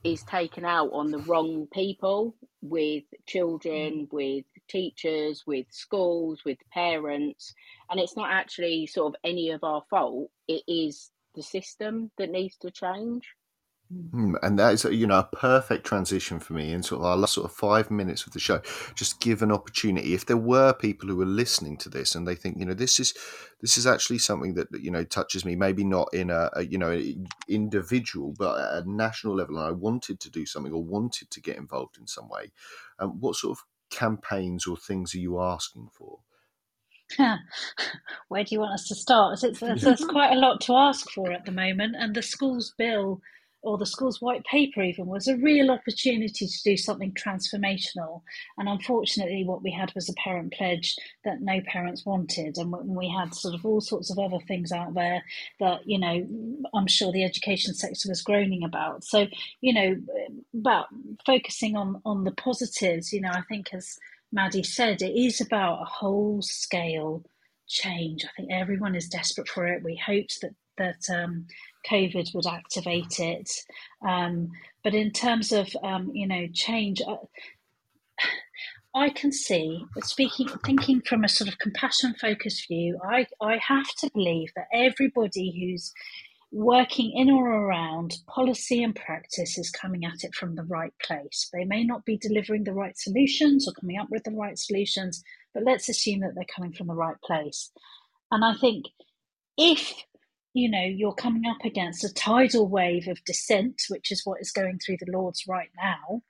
is taken out on the wrong people with children with teachers with schools with parents. And it's not actually sort of any of our fault. It is the system that needs to change. Mm, and that is, you know, a perfect transition for me in sort of our last sort of five minutes of the show. Just give an opportunity. If there were people who were listening to this and they think, you know, this is this is actually something that you know touches me, maybe not in a, a you know individual, but at a national level, and I wanted to do something or wanted to get involved in some way. Um, what sort of campaigns or things are you asking for? Where do you want us to start? It's, it's, there's quite a lot to ask for at the moment, and the schools bill or the school's white paper even was a real opportunity to do something transformational. And unfortunately, what we had was a parent pledge that no parents wanted, and we had sort of all sorts of other things out there that you know I'm sure the education sector was groaning about. So you know, but focusing on on the positives, you know, I think as Maddie said, it is about a whole scale change. I think everyone is desperate for it. We hoped that that um, COVID would activate it. Um, but in terms of um, you know change, I, uh, I can see, speaking, thinking from a sort of compassion focused view, I, I have to believe that everybody who's working in or around policy and practice is coming at it from the right place. They may not be delivering the right solutions or coming up with the right solutions, but let's assume that they're coming from the right place. And I think if you know you're coming up against a tidal wave of dissent, which is what is going through the Lords right now,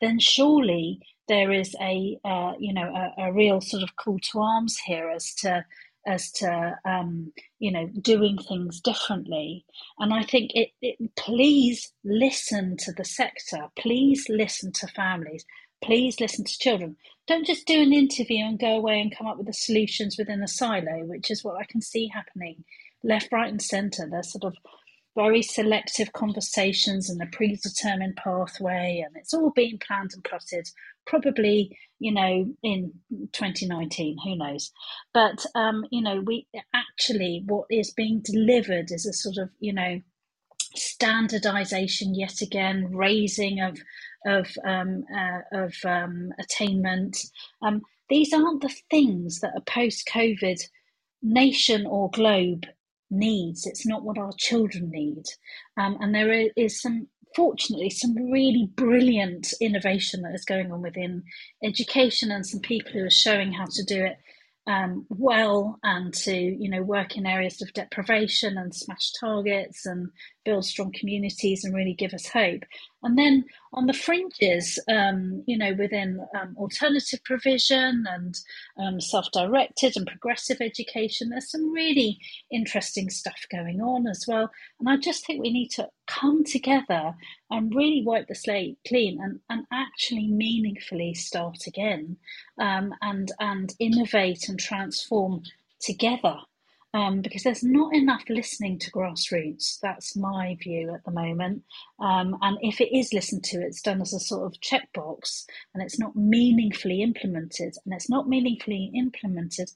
then surely there is a uh, you know a, a, real sort of call to arms here as to as to um, you know doing things differently. And i think it, it please listen to the sector. Please listen to families. Please listen to children. Don't just do an interview and go away and come up with the solutions within a silo which is what i can see happening left, right, and centre. They're sort of very selective conversations and a predetermined pathway, and it's all being planned and plotted. Probably, you know, in 2019, who knows? But um, you know, we actually what is being delivered is a sort of, you know, standardization yet again, raising of of um, uh, of um, attainment. Um, these aren't the things that a post-COVID nation or globe needs. It's not what our children need. Um, and there is some, fortunately, some really brilliant innovation that is going on within education and some people who are showing how to do it um, well and to you know work in areas of deprivation and smash targets and build strong communities and really give us hope. And then on the fringes um, you know within um, alternative provision and um, self-directed and progressive education there's some really interesting stuff going on as well. And i just think we need to come together and really wipe the slate clean and, and actually meaningfully start again um, and and innovate and transform together um, because there's not enough listening to grassroots. That's my view at the moment. Um, and if it is listened to, it's done as a sort of checkbox and it's not meaningfully implemented. And it's not meaningfully implemented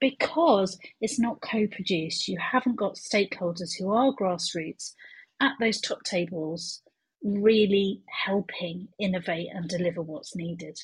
because it's not co produced. You haven't got stakeholders who are grassroots at those top tables really helping innovate and deliver what's needed.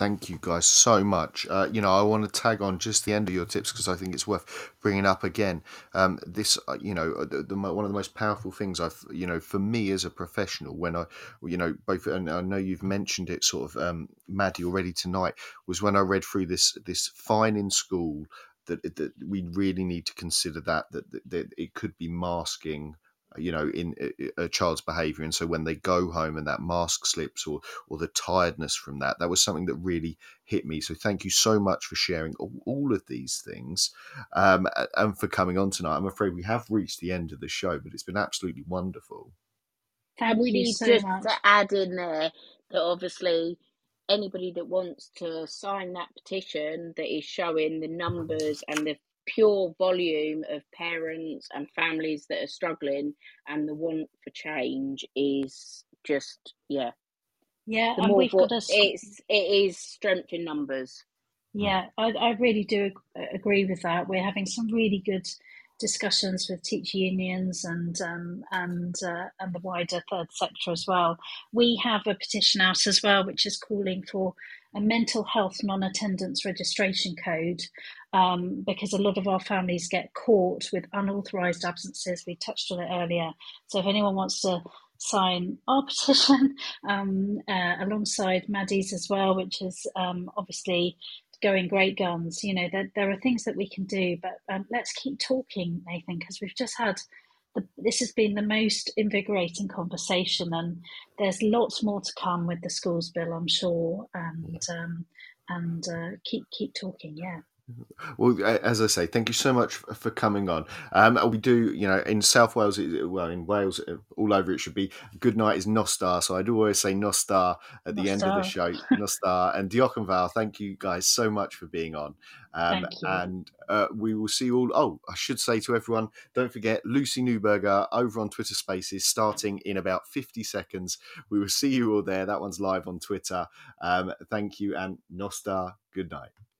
Thank you guys so much. Uh, you know, I want to tag on just the end of your tips because I think it's worth bringing up again. Um, this, uh, you know, uh, the, the, one of the most powerful things I've, you know, for me as a professional, when I, you know, both, and I know you've mentioned it sort of, um, Maddie already tonight, was when I read through this this fine in school that that we really need to consider that that, that, that it could be masking you know in a, child's behavior. And so when they go home and that mask slips or or the tiredness from that that was something that really hit me. So thank you so much for sharing all, all of these things um, and for coming on tonight. I'm afraid we have reached the end of the show but it's been absolutely wonderful. Thank we need so just much. to add in there that obviously anybody that wants to sign that petition that is showing the numbers and the pure volume of parents and families that are struggling and the want for change is just yeah. Yeah the and we've got a... it's it is strength in numbers. Yeah I, I really do agree with that. We're having some really good discussions with teacher unions and um, and uh, and the wider third sector as well. We have a petition out as well, which is calling for a mental health non-attendance registration code um, because a lot of our families get caught with unauthorised absences. We touched on it earlier. So if anyone wants to sign our petition um, uh, alongside Maddie's as well, which is um, obviously going great guns. You know, there, there are things that we can do, but um, let's keep talking, Nathan, because we've just had the, this has been the most invigorating conversation, and there's lots more to come with the schools bill, I'm sure. And um, and uh, keep keep talking, yeah. Well, as I say, thank you so much for coming on. Um, we do, you know, in South Wales, well, in Wales, uh, all over it should be good night is Nos da. So I do always say Nos da at the end of the show. Nos da and yn. Thank you guys so much for being on. Um, and uh, we will see you all. Oh, I should say to everyone, don't forget Lucy Newberger over on Twitter Spaces starting in about 50 seconds. We will see you all there. That one's live on Twitter. Um, thank you and Nos da. Good night.